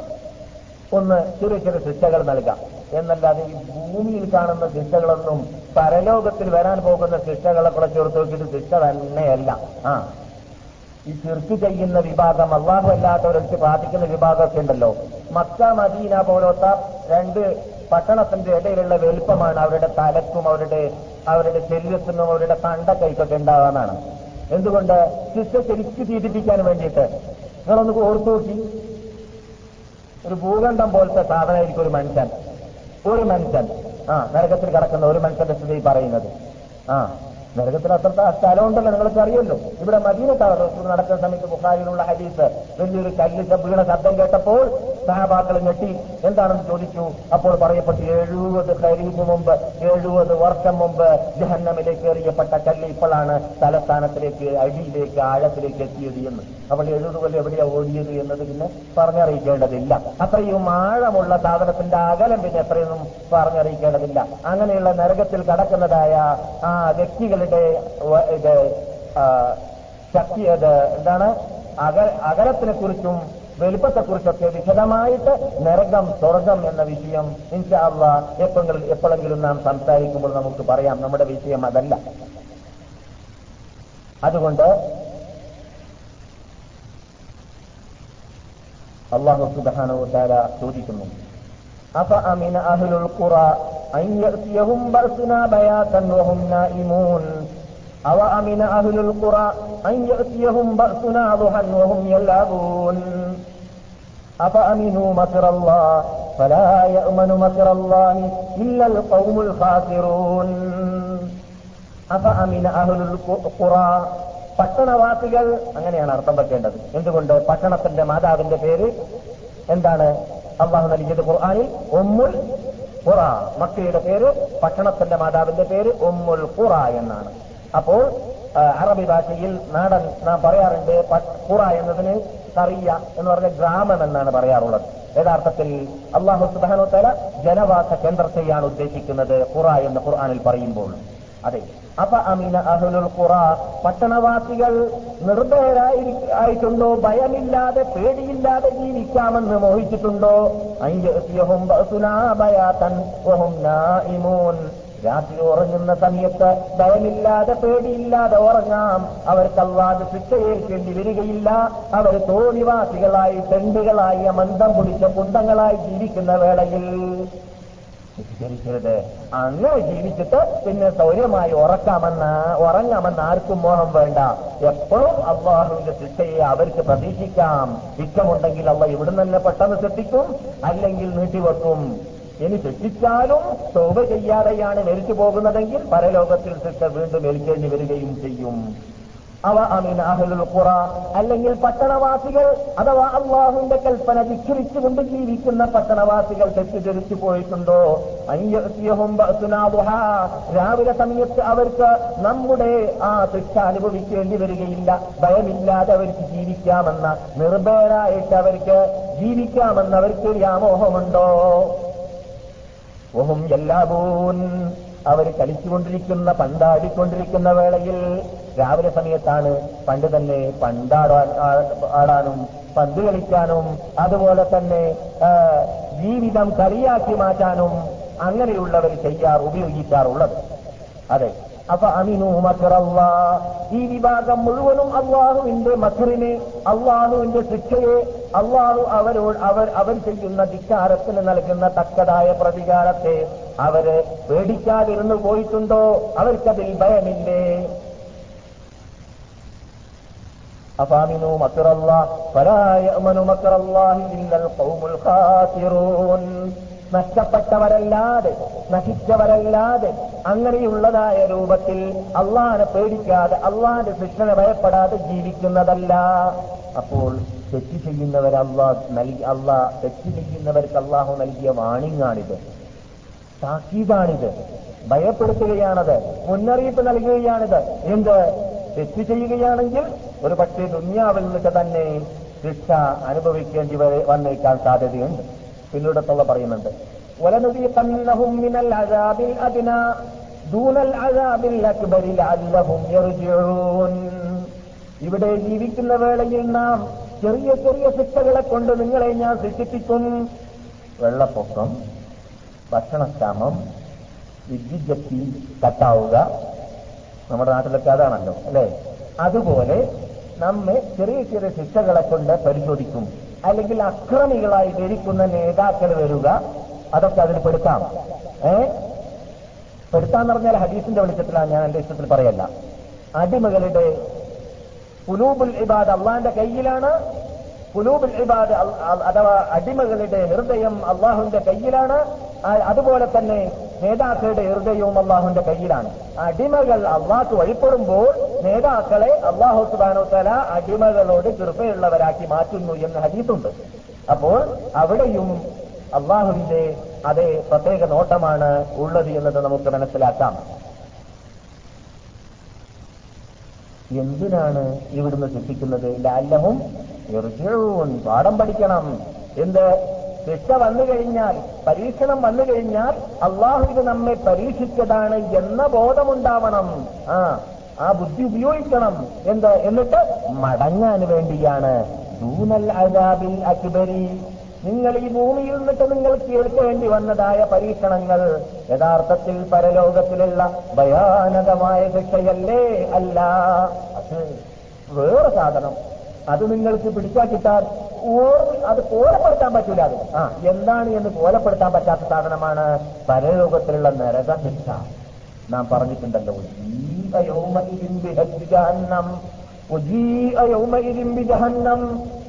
ഒന്ന് ചെറിയ ചെറിയ ശിക്ഷകൾ നൽകാം. എന്നല്ലാതെ ഈ ഭൂമിയിൽ കാണുന്ന ശിക്ഷകളൊന്നും പരലോകത്തിൽ വരാൻ പോകുന്ന ശിക്ഷകളെ കുറച്ച് ചേർത്ത് നോക്കിയിട്ട് ശിക്ഷ തന്നെയല്ല. ആ. ഈ ചെറുക്ക് ചെയ്യുന്ന വിഭാഗം അള്ളാഹു അല്ലാത്തവരൊക്കെ പ്രാർത്ഥിക്കുന്ന വിഭാഗമൊക്കെ ഉണ്ടല്ലോ. മക്ക മദീന പോലത്തെ രണ്ട് പട്ടണത്തിന്റെ ഇടയിലുള്ള വലുപ്പമാണ് അവരുടെ തലക്കും അവരുടെ അവരുടെ ശരീരത്തിനും അവരുടെ തണ്ടക്കൈക്കൊക്കെ ഉണ്ടാകാന്നാണ് എന്തുകൊണ്ട് ശിക്ഷ ശരിക്ക് തീരിപ്പിക്കാൻ വേണ്ടിയിട്ട്? നിങ്ങളൊന്ന് ഓർത്തു നോക്കി. ഒരു ഭൂഖണ്ഡം പോലത്തെ സാധനമായിരിക്കും ഒരു മനുഷ്യൻ. ഒരു മനുഷ്യൻ. ആ നരകത്തിൽ കിടക്കുന്ന ഒരു മനുഷ്യന്റെ സ്ഥിതി പറയുന്നത്. ആ നരകത്തിൽ അത്രത്തെ സ്ഥലമുണ്ടല്ലോ നിങ്ങൾക്ക് അറിയല്ലോ ഇവിടെ മദീനത്ത് നടക്കുന്ന സമയത്ത് ബുഹാരിയിലുള്ള ഹരീസ് വലിയൊരു കല്ല് വീണ ശബ്ദം കേട്ടപ്പോൾ സഹാബാക്കൾ ഞെട്ടി. എന്താണെന്ന് ചോദിച്ചു? അപ്പോൾ പറയപ്പെട്ടു എഴുപത് ഖരീഫ് മുമ്പ് എഴുപത് വർഷം മുമ്പ് ജഹന്നമിലേക്ക് എറിയപ്പെട്ട കല്ല് ഇപ്പോഴാണ് തലസ്ഥാനത്തിലേക്ക് അടിയിലേക്ക് ആഴത്തിലേക്ക് എത്തിയത് എന്ന്. അപ്പോൾ എഴുപത് കൊല്ലം എവിടെയാ ഓടിയത് എന്നത് പിന്നെ പറഞ്ഞറിയിക്കേണ്ടതില്ല. അത്രയും ആഴമുള്ള സാധനത്തിന്റെ അകലം പിന്നെ എത്രയൊന്നും പറഞ്ഞറിയിക്കേണ്ടതില്ല. അങ്ങനെയുള്ള നരകത്തിൽ കടക്കുന്നതായ ആ വ്യക്തികളുടെ ശക്തി അത് എന്താണ്? അക അകലത്തിനെ കുറിച്ചും വലുപ്പത്തെക്കുറിച്ചൊക്കെ വിശദമായിട്ട് നരകം സ്വർഗം എന്ന വിഷയം ഇൻഷാള്ള എപ്പോഴെങ്കിലും എപ്പോഴെങ്കിലും നാം സംസാരിക്കുമ്പോൾ നമുക്ക് പറയാം. നമ്മുടെ വിഷയം അതല്ല. അതുകൊണ്ട് അള്ളാഹു സുബാനു താര ചോദിക്കുന്നു അഫ അമിന അഹ്ലുൽ ഖുറ അൻ യഅതിയഹും ബഅസുനാ ബയാതൻ വഹും നായിമൂൻ അവ അമിന അഹുലുൽ ഖുറ വഹും പട്ടണവാസികൾ അങ്ങനെയാണ് അർത്ഥം പറ്റേണ്ടത് എന്തുകൊണ്ട്? പട്ടണത്തിന്റെ മാതാവിന്റെ പേര് എന്താണ്? അള്ളാഹു നൽകിയത് ഖുർആാനിൽ ഒമ്മുൽ ഖുറ. മക്കയുടെ പേര് പട്ടണത്തിന്റെ മാതാവിന്റെ പേര് ഒമ്മുൽ ഖുറ എന്നാണ്. അപ്പോൾ അറബി ഭാഷയിൽ നാടൻ നാം പറയാറുണ്ട് പുറ എന്നതിന് കറിയ എന്ന് പറഞ്ഞ ഗ്രാമം എന്നാണ് പറയാറുള്ളത്. യഥാർത്ഥത്തിൽ അള്ളാഹു സുബാനോ തല ജനവാസ കേന്ദ്രത്തെയാണ് ഉദ്ദേശിക്കുന്നത് ഖുറ എന്ന് ഖുർആാനിൽ പറയുമ്പോൾ. അതെ. അപ്പ അമീന അഹുലുൽ ഖുറ പട്ടണവാസികൾ നിർഭയരായി ആയിട്ടുണ്ടോ? ഭയമില്ലാതെ പേടിയില്ലാതെ ജീവിക്കാമെന്ന് മോഹിച്ചിട്ടുണ്ടോ? അയ്യഹും രാത്രി ഉറങ്ങുന്ന സമയത്ത് ഭയമില്ലാതെ പേടിയില്ലാതെ ഉറങ്ങാം. അവർക്ക് അള്ളാതെ ശിക്ഷയേൽക്കേണ്ടി വരികയില്ല. അവർ തോണിവാസികളായി തെണ്ടുകളായി മന്ദം പിടിച്ച കുണ്ടങ്ങളായി ജീവിക്കുന്ന വേളയിൽ. അങ്ങനെ ജീവിച്ചിട്ട് പിന്നെ സൗര്യമായി ഉറക്കാമെന്ന് ഉറങ്ങാമെന്ന് ആർക്കും മോഹം വേണ്ട. എപ്പോഴും അള്ളാഹുവിന്റെ ശിക്ഷയെ അവർക്ക് പ്രതീക്ഷിക്കാം. ഇഷ്ടമുണ്ടെങ്കിൽ അള്ള ഇവിടുന്ന് തന്നെ പെട്ടെന്ന് ശ്രദ്ധിക്കും. അല്ലെങ്കിൽ നീട്ടിവെക്കും. ഇനി ശിക്ഷിച്ചാലും തോപ ചെയ്യാതെയാണ് മരിച്ചു പോകുന്നതെങ്കിൽ പരലോകത്തിൽ ശിക്ഷ വീണ്ടും ഏൽക്കേണ്ടി വരികയും ചെയ്യും. അവ അമീൻ അഹലുൽ ഖുറ അല്ലെങ്കിൽ പട്ടണവാസികൾ അഥവാ അള്ളാഹുവിന്റെ കൽപ്പന ധിഖരിച്ചുകൊണ്ട് ജീവിക്കുന്ന പട്ടണവാസികൾ തെറ്റിദ്ധരിച്ചു പോയിട്ടുണ്ടോ? രാവിലെ സമയത്ത് അവർക്ക് നമ്മുടെ ആ ശിക്ഷ അനുഭവിക്കേണ്ടി വരികയില്ല. ഭയമില്ലാതെ അവർക്ക് ജീവിക്കാമെന്ന നിർഭയരായിട്ട് അവർക്ക് ജീവിക്കാമെന്നവർക്ക് വ്യാമോഹമുണ്ടോ? ഓഹും എല്ലാബൂൻ അവർ കളിച്ചുകൊണ്ടിരിക്കുന്ന പന്താടിക്കൊണ്ടിരിക്കുന്ന വേളയിൽ രാവിലെ സമയത്താണ് പണ്ട് തന്നെ പണ്ടാടാൻ ആടാനും പന്ത് കളിക്കാനും അതുപോലെ തന്നെ ജീവിതം കളിയാക്കി മാറ്റാനും അങ്ങനെയുള്ളവർ ചെയ്യാർ ഉപയോഗിക്കാറുള്ളത്. അതെ. ഈ വിഭാഗം മുഴുവനും അള്ളാഹുവിന്റെ മധുറിനെ അള്ളാഹുവിന്റെ ശിക്ഷയെ അള്ളാഹു അവരോട് അവർ അവർ ചെയ്യുന്ന ധിക്കാരത്തിന് നൽകുന്ന തക്കതായ പ്രതികാരത്തെ അവർ പേടിക്കാതിരുന്നു പോയിട്ടുണ്ടോ? അവർക്കതിൽ ഭയമില്ലേ? അപാമിനു മക്കറല്ലാ പരായ അമനു മക്കറല്ലാഹി ഇല്ലൽ ഖൗമുൽ നഷ്ടപ്പെട്ടവരല്ലാതെ നശിച്ചവരല്ലാതെ അങ്ങനെയുള്ളതായ രൂപത്തിൽ അള്ളാഹനെ പേടിക്കാതെ അള്ളാന്റെ ശിക്ഷനെ ഭയപ്പെടാതെ ജീവിക്കുന്നതല്ല. അപ്പോൾ തെറ്റ് ചെയ്യുന്നവർ അള്ളാഹ് നൽകി അള്ളാഹ് തെറ്റ് ചെയ്യുന്നവർക്ക് അള്ളാഹു നൽകിയ വാണിങ്ങാണിത് താക്കീതാണിത്. ഭയപ്പെടുത്തുകയാണത്. മുന്നറിയിപ്പ് നൽകുകയാണിത്. എന്ത്? തെറ്റ് ചെയ്യുകയാണെങ്കിൽ ഒരു പക്ഷേ ദുന്യാവിൽ നിന്നൊക്കെ തന്നെ ശിക്ഷ അനുഭവിക്കേണ്ടി വന്നേക്കാൻ സാധ്യതയുണ്ട്. പിന്നീടത്തുള്ള പറയുന്നുണ്ട്. ഇവിടെ ജീവിക്കുന്ന വേളയിൽ നാം ചെറിയ ചെറിയ ശിക്ഷകളെ കൊണ്ട് നിങ്ങളെ ഞാൻ സൃഷ്ടിപ്പിക്കും. വെള്ളപ്പൊക്കം ഭക്ഷണക്ഷാമം വിദ്യുജത്തി കട്ടാവുക നമ്മുടെ നാട്ടിലൊക്കെ അതാണല്ലോ അല്ലെ? അതുപോലെ നമ്മെ ചെറിയ ചെറിയ ശിക്ഷകളെ കൊണ്ട് പരിശോധിക്കും. അല്ലെങ്കിൽ അക്രമികളായി ധരിക്കുന്ന നേതാക്കൾ വരിക അതൊക്കെ അതിൽ പെടുത്താം. ഏ? പെടുത്താന്ന് പറഞ്ഞാൽ ഹദീസിന്റെ വെളിച്ചത്തിലാണ് ഞാൻ എന്റെ ഇഷ്ടത്തിൽ പറയല്ല. അടിമകളുടെ കുലൂബുൽ ഇബാദ് അള്ളാന്റെ കയ്യിലാണ്. കുലൂബുൽ ഇബാദ് അഥവാ അടിമകളുടെ ഹൃദയം അള്ളാഹുവിന്റെ കയ്യിലാണ്. അതുപോലെ തന്നെ നേതാക്കളുടെ ഹൃദയവും അള്ളാഹുവിന്റെ കയ്യിലാണ്. അടിമകൾ അള്ളാഹ് വഴിപ്പെടുമ്പോൾ നേതാക്കളെ അള്ളാഹു സുബാനോ തല അടിമകളോട് കൃപയുള്ളവരാക്കി മാറ്റുന്നു എന്ന് ഹദീസുണ്ട്. അപ്പോൾ അവിടെയും അള്ളാഹുവിന്റെ അതേ പ്രത്യേക നോട്ടമാണ് ഉള്ളത് എന്നത് നമുക്ക് മനസ്സിലാക്കാം. എന്തിനാണ് ഇവിടുന്ന് ശിക്ഷിക്കുന്നത്? ലാല്ലഹും പാഠം പഠിക്കണം. എന്ത്? ശിക്ഷ വന്നു കഴിഞ്ഞാൽ പരീക്ഷണം വന്നു കഴിഞ്ഞാൽ അള്ളാഹു ഇത് നമ്മെ പരീക്ഷിച്ചതാണ് എന്ന ബോധമുണ്ടാവണം. ആ ആ ബുദ്ധി ഉപയോഗിക്കണം. എന്ത്? എന്നിട്ട് മടങ്ങാൻ വേണ്ടിയാണ്. ദൂനൽ അജാബിൽ അക്ബരി. നിങ്ങൾ ഈ ഭൂമിയിൽ നിന്നിട്ട് നിങ്ങൾ കേൾക്കേണ്ടി വന്നതായ പരീക്ഷണങ്ങൾ യഥാർത്ഥത്തിൽ പരലോകത്തിലുള്ള ഭയാനകമായ ശിക്ഷയല്ലേ? അല്ല. വേറെ സാധനം. അത് നിങ്ങൾക്ക് പിടിച്ചാൽ കിട്ടാൻ അത് കോലപ്പെടുത്താൻ പറ്റില്ല അത്. ആ എന്താണ് എന്ന് കോലപ്പെടുത്താൻ പറ്റാത്ത സാധനമാണ് പരലോകത്തിലുള്ള നരക ശിക്ഷ നാം പറഞ്ഞിട്ടുണ്ടല്ലോ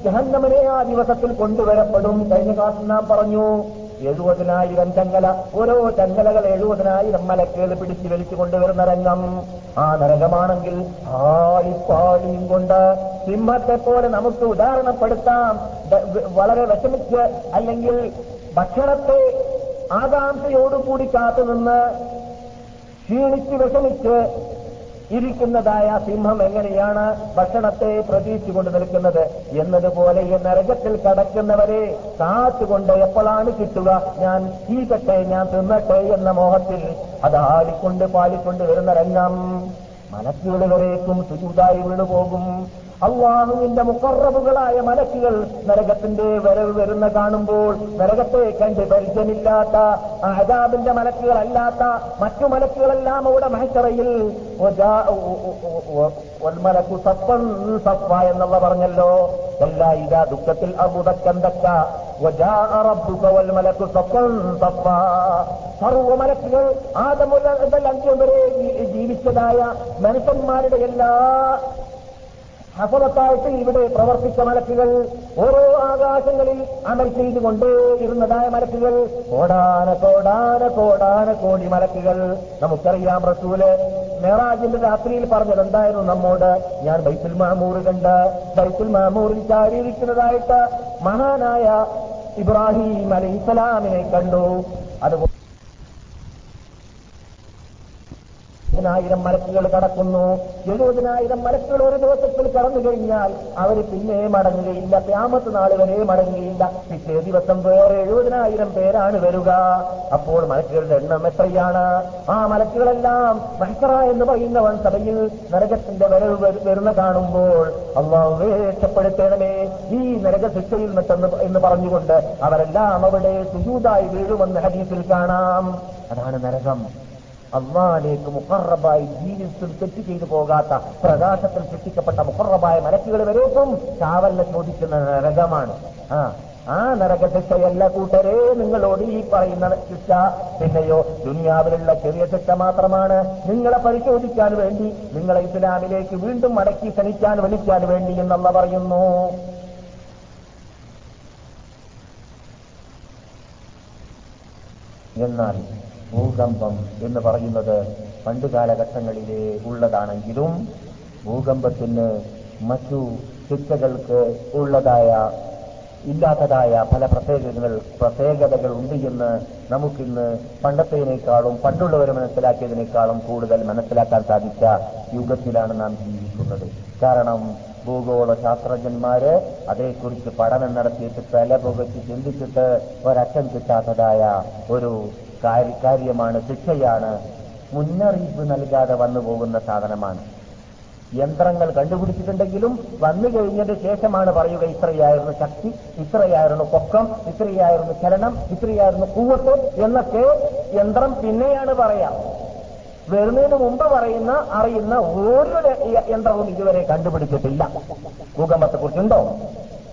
ജഹന്നമനെ ആ ദിവസത്തിൽ കൊണ്ടുവരപ്പെടും. കഴിഞ്ഞ കാലത്ത് നാം പറഞ്ഞു എഴുപതിനായിരം ചങ്ങല ഓരോ ചങ്ങലകൾ എഴുപതിനായിരം മലക്കുകൾ പിടിച്ചു വലിച്ചു കൊണ്ടുവരുന്ന രംഗം? ആ നരകമാണെങ്കിൽ ആളിപ്പാളിയും കൊണ്ട് സിംഹത്തെ പോലെ നമുക്ക് ഉദാഹരണപ്പെടുത്താം. വളരെ വിഷമിച്ച് അല്ലെങ്കിൽ ഭക്ഷണത്തെ ആകാംക്ഷയോടുകൂടി കാത്തുനിന്ന് ക്ഷീണിച്ച് വിഷമിച്ച് ഇരിക്കുന്നതായ സിംഹം എങ്ങനെയാണ് ഭക്ഷണത്തെ പ്രതീക്ഷിച്ചുകൊണ്ട് നിൽക്കുന്നത്? എന്നതുപോലെ ഈ നരകത്തിൽ കടക്കുന്നവരെ കാത്തുകൊണ്ട് എപ്പോഴാണ് കിട്ടുക? ഞാൻ തീകട്ടെ ഞാൻ തിന്നട്ടെ എന്ന മോഹത്തിൽ. അത് ആടിക്കൊണ്ട് പാടിക്കൊണ്ട് വരുന്ന രംഗം. മനസ്സിലുള്ളവരേക്കും സുചുതായി വീണുപോകും. അള്ളാഹുവിന്റെ മുക്കറബുകളായ മലക്കുകൾ നരകത്തിന്റെ വരവ് വരുന്ന കാണുമ്പോൾ നരകത്തെ കണ്ട് പരിചയമില്ലാത്ത അഹദാബിന്റെ മലക്കുകളല്ലാത്ത മറ്റു മലക്കുകളെല്ലാം അവിടെ മഹച്ചറയിൽ മലക്കു സപ്പൻ സപ്പ എന്നുള്ള പറഞ്ഞല്ലോ. എല്ലാ ഇതാ ദുഃഖത്തിൽ അബുദക്കന്തക്ക സർവമലക്കുകൾ ആദമുതൽ അഞ്ചു വരെ ജീവിച്ചതായ മനുഷ്യന്മാരുടെ എല്ലാ ഹഫലത്തായിട്ട് ഇവിടെ പ്രവർത്തിച്ച മലക്കുകൾ ഓരോ ആകാശങ്ങളിൽ അമൽ ചെയ്തുകൊണ്ടേ ഇരുന്നതായ മലക്കുകൾ. കോടാന കോടാന കോടാന കോടി മലക്കുകൾ. നമുക്കറിയാം റസൂൽ മെറാജിന്റെ രാത്രിയിൽ പറഞ്ഞത് എന്തായിരുന്നു നമ്മോട്? ഞാൻ ബൈത്തുൽ മാമൂർ കണ്ട് ബൈത്തുൽ മാമൂറിൽ ചാരിയിരിക്കുന്നതായിട്ട് മഹാനായ ഇബ്രാഹിം അലി ഇസ്ലാമിനെ കണ്ടു. അതുപോലെ എഴുപതിനായിരം മലക്കുകൾ കടക്കുന്നു. എഴുപതിനായിരം മലക്കുകൾ ഒരു ദിവസത്തിൽ കടന്നു കഴിഞ്ഞാൽ അവർ പിന്നെ മടങ്ങുകയില്ല. ക്യാമത്ത് നാൾ വരെ മടങ്ങുകയില്ല. പിറ്റേ ദിവസം വേറെ എഴുപതിനായിരം പേരാണ് വരിക. അപ്പോൾ മലക്കുകളുടെ എണ്ണം എത്രയാണ്? ആ മലക്കുകളെല്ലാം മഹ്സറ എന്ന് പറയുന്നവൻ സഭയിൽ നരകത്തിന്റെ വരവ് വരുന്ന കാണുമ്പോൾ അള്ളാഹു രക്ഷപ്പെടുത്തണമേ ഈ നരക ശിക്ഷയിൽ നിട്ടെന്ന് എന്ന് പറഞ്ഞുകൊണ്ട് അവരെല്ലാം അവിടെ സുജൂതായി വീഴുമെന്ന് ഹരീഫിൽ കാണാം. അതാണ് നരകം. അള്ളാലേക്ക് മുഖറബായി ജീവിതത്തിൽ തെറ്റ് ചെയ്തു പോകാത്ത പ്രകാശത്തിൽ സൃഷ്ടിക്കപ്പെട്ട മുഖറബായ മലക്കുകൾ വരേക്കും. ചാവല്ല ചോദിക്കുന്ന നരകമാണ്. ആ ആ നരക ശിക്ഷയല്ല കൂട്ടരെ നിങ്ങളോട് ഈ പറയുന്ന ശിക്ഷ പിന്നെയോ ദുനിയാവിലുള്ള ചെറിയ ശിക്ഷ മാത്രമാണ്. നിങ്ങളെ പരിശോധിക്കാൻ വേണ്ടി നിങ്ങളെ ഇസ്ലാമിലേക്ക് വീണ്ടും മടക്കി ക്ഷണിക്കാൻ വിളിക്കാൻ വേണ്ടി എന്നുള്ള പറയുന്നു. എന്നാൽ ഭൂകമ്പം എന്ന് പറയുന്നത് പണ്ട് കാലഘട്ടങ്ങളിലെ ഉള്ളതാണെങ്കിലും ഭൂകമ്പത്തിന് മറ്റു ശിക്ഷകൾക്ക് ഉള്ളതായ ഇല്ലാത്തതായ പല പ്രത്യേകതകൾ പ്രത്യേകതകൾ ഉണ്ട് എന്ന് നമുക്കിന്ന് പണ്ടത്തേനേക്കാളും പണ്ടുള്ളവർ മനസ്സിലാക്കിയതിനേക്കാളും കൂടുതൽ മനസ്സിലാക്കാൻ സാധിച്ച യുഗത്തിലാണ് നാം ജീവിക്കുന്നത്. കാരണം ഭൂഗോള ശാസ്ത്രജ്ഞന്മാര് അതേക്കുറിച്ച് പഠനം നടത്തിയിട്ട് തല പുകച്ച് ചിന്തിച്ചിട്ട് ഒരറ്റം കിട്ടാത്തതായ ഒരു കാര്യമാണ് ശിക്ഷയാണ്. മുന്നറിയിപ്പ് നൽകാതെ വന്നു പോകുന്ന സാധനമാണ്. യന്ത്രങ്ങൾ കണ്ടുപിടിച്ചിട്ടുണ്ടെങ്കിലും വന്നു കഴിഞ്ഞതിന് ശേഷമാണ് പറയുക ഇത്രയായിരുന്നു ശക്തി ഇത്രയായിരുന്നു പൊക്കം ഇത്രയായിരുന്നു ചലനം ഇത്രയായിരുന്നു കൂവത്ത് എന്നൊക്കെ യന്ത്രം പിന്നെയാണ് പറയാം. വരുന്നതിന് മുമ്പ് പറയുന്ന അറിയുന്ന ഓരോ യന്ത്രവും ഇതുവരെ കണ്ടുപിടിച്ചിട്ടില്ല. ഭൂകമ്പത്തെക്കുറിച്ചുണ്ടോ?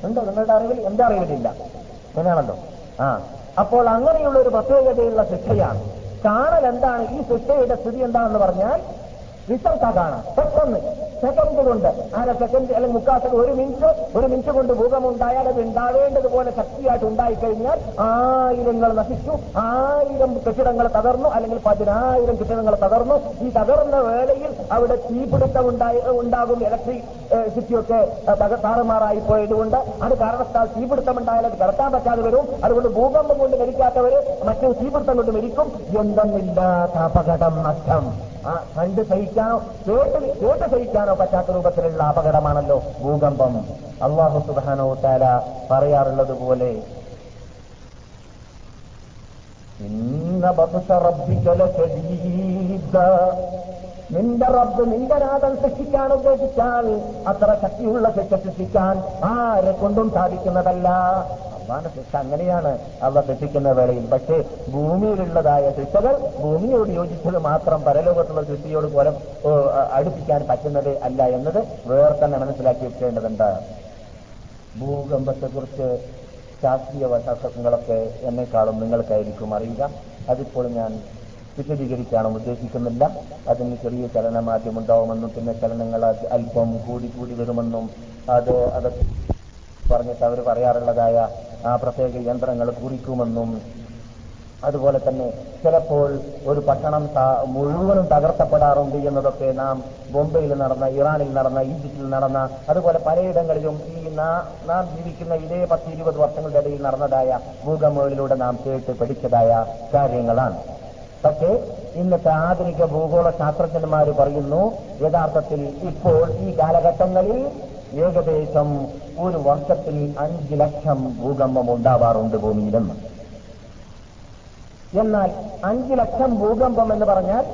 ഉണ്ടോ? നിങ്ങളുടെ അറിവിൽ? എന്റെ അറിവിലില്ല. അങ്ങനെയാണല്ലോ ആ. അപ്പോൾ അങ്ങനെയുള്ള ഒരു പ്രത്യേകതയുള്ള ശിക്ഷയാണ് കാണൽ എന്താണ്? ഈ ശിക്ഷയുടെ സ്ഥിതി എന്താണെന്ന് പറഞ്ഞാൽ റിസൾട്ടാ കാണാം പെട്ടെന്ന്. സെക്കൻഡ് കൊണ്ട്. അര സെക്കൻഡ് അല്ലെങ്കിൽ മുക്കാൽ ഒരു മിനിറ്റ് ഒരു മിനിറ്റ് കൊണ്ട് ഭൂകമുണ്ടായാൽ അത് ഉണ്ടാവേണ്ടതുപോലെ ശക്തിയായിട്ട് ഉണ്ടായിക്കഴിഞ്ഞാൽ ആയിരങ്ങൾ നശിച്ചു. ആയിരം കെട്ടിടങ്ങൾ തകർന്നു അല്ലെങ്കിൽ പതിനായിരം കെട്ടിടങ്ങൾ തകർന്നു. ഈ തകർന്ന വേളയിൽ അവിടെ തീപിടുത്തം ഉണ്ടായി ഉണ്ടാകും. ഇലക്ട്രിക് സിറ്റിയൊക്കെ താറുമാറായി പോയതുകൊണ്ട് അത് കാരണത്താൽ തീപിടുത്തം ഉണ്ടായാൽ അത് കടത്താൻ പറ്റാതെ വരും. അതുകൊണ്ട് ഭൂകമ്പം കൊണ്ട് മരിക്കാത്തവര് മറ്റു തീപിടുത്തം കൊണ്ട് മരിക്കും. എന്തെന്നില്ലാത്ത അപകടം നഷ്ടം. ആ കണ്ട് സഹിക്കാനോ കേട്ട് കേട്ട് സഹിക്കാനോ പറ്റാത്ത രൂപത്തിലുള്ള അപകടമാണല്ലോ ഭൂകമ്പം. അള്ളാഹു സുബാനോ താര പറയാറുള്ളത് പോലെ നിന്റെ റബ്ബ് നിന്റെ നാഥൻ ശിക്ഷിക്കാൻ ഉദ്ദേശിച്ചാൽ അത്ര ശക്തിയുള്ള ശിക്ഷ ശിക്ഷിക്കാൻ ആരെ കൊണ്ടും സാധിക്കുന്നതല്ല. അള്ളാന്റെ ശിക്ഷ അങ്ങനെയാണ് അവ ശിക്ഷിക്കുന്ന വേളയിൽ. പക്ഷേ ഭൂമിയിലുള്ളതായ ശിക്ഷകൾ ഭൂമിയോട് യോജിച്ചത് മാത്രം പരലോകത്തുള്ള ശിക്ഷയോട് പോലെ അടുപ്പിക്കാൻ പറ്റുന്നത് അല്ല എന്നത് വേറെ തന്നെ മനസ്സിലാക്കി വെക്കേണ്ടതുണ്ട്. ഭൂകമ്പത്തെക്കുറിച്ച് ശാസ്ത്രീയ വശങ്ങളൊക്കെ എന്നെക്കാളും നിങ്ങൾക്കായിരിക്കും അറിയുക. അതിപ്പോൾ ഞാൻ വിശദീകരിക്കാനും ഉദ്ദേശിക്കുന്നില്ല. അതിന് ചെറിയ ചലനമാറ്റമുണ്ടാവുമെന്നും പിന്നെ ചലനങ്ങൾ അല്പം കൂടി കൂടി വരുമെന്നും അത് അത് പറഞ്ഞിട്ട് അവർ പറയാറുള്ളതായ ആ പ്രത്യേക യന്ത്രങ്ങൾ കുറിക്കുമെന്നും അതുപോലെ തന്നെ ചിലപ്പോൾ ഒരു പട്ടണം മുഴുവനും തകർത്തപ്പെടാറുണ്ട് എന്നതൊക്കെ നാം ബോംബെയിൽ നടന്ന ഇറാനിൽ നടന്ന ഈജിപ്തിൽ നടന്ന അതുപോലെ പലയിടങ്ങളിലും ഈ നാം ജീവിക്കുന്ന ഇതേ പത്ത് ഇരുപത് വർഷങ്ങളുടെ ഇടയിൽ നടന്നതായ ഭൂകമ്പങ്ങളിലൂടെ നാം കേട്ട് പഠിച്ചതായ കാര്യങ്ങളാണ്. പക്ഷേ ഇന്നത്തെ ആധുനിക ഭൂഗോള ശാസ്ത്രജ്ഞന്മാർ പറയുന്നു യഥാർത്ഥത്തിൽ ഇപ്പോൾ ഈ കാലഘട്ടങ്ങളിൽ ഏകദേശം ഒരു വർഷത്തിൽ അഞ്ച് ലക്ഷം ഭൂകമ്പം ഉണ്ടാവാറുണ്ട് ഭൂമിയിലെന്ന്. എന്നാൽ അഞ്ച് ലക്ഷം ഭൂകമ്പം എന്ന് പറഞ്ഞാൽ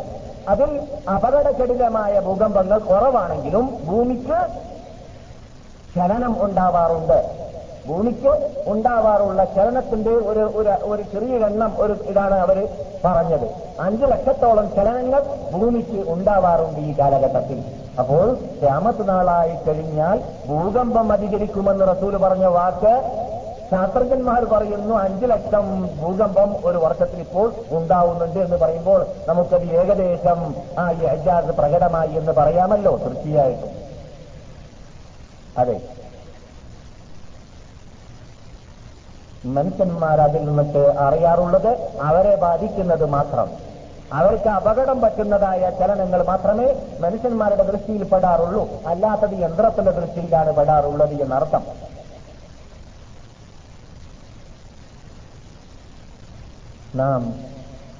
അതിൽ അപകടജടിലമായ ഭൂകമ്പങ്ങൾ കുറവാണെങ്കിലും ഭൂമിക്ക് ചലനം ഉണ്ടാവാറുണ്ട്. ഭൂമിക്ക് ഉണ്ടാവാറുള്ള ചലനത്തിന്റെ ഒരു ഒരു ചെറിയ എണ്ണം ഒരു ഇതാണ് അവർ പറഞ്ഞത്. അഞ്ചു ലക്ഷത്തോളം ചലനങ്ങൾ ഭൂമിക്ക് ഉണ്ടാവാറുണ്ട് ഈ കാലഘട്ടത്തിൽ. അപ്പോൾ ക്യാമത്ത് നാളായി കഴിഞ്ഞാൽ ഭൂകമ്പം അധികരിക്കുമെന്ന് റസൂൽ പറഞ്ഞ വാക്ക് ശാസ്ത്രജ്ഞന്മാർ പറയുന്നു അഞ്ചു ലക്ഷം ഭൂകമ്പം ഒരു വർഷത്തിൽ ഇപ്പോൾ ഉണ്ടാവുന്നുണ്ട് എന്ന് പറയുമ്പോൾ നമുക്കത് ഏകദേശം ആ ഈ അജാസ് പ്രകടമായി എന്ന് പറയാമല്ലോ തീർച്ചയായിട്ടും. അതെ. മനുഷ്യന്മാർ അതിൽ നിന്നിട്ട് അറിയാറുള്ളത് അവരെ ബാധിക്കുന്നത് മാത്രം. അവർക്ക് അപകടം പറ്റുന്നതായ ചലനങ്ങൾ മാത്രമേ മനുഷ്യന്മാരുടെ ദൃഷ്ടിയിൽ പെടാറുള്ളൂ. അല്ലാത്തത് യന്ത്രത്തിന്റെ ദൃഷ്ടിയിലാണ് പെടാറുള്ളത് എന്നർത്ഥം. നാം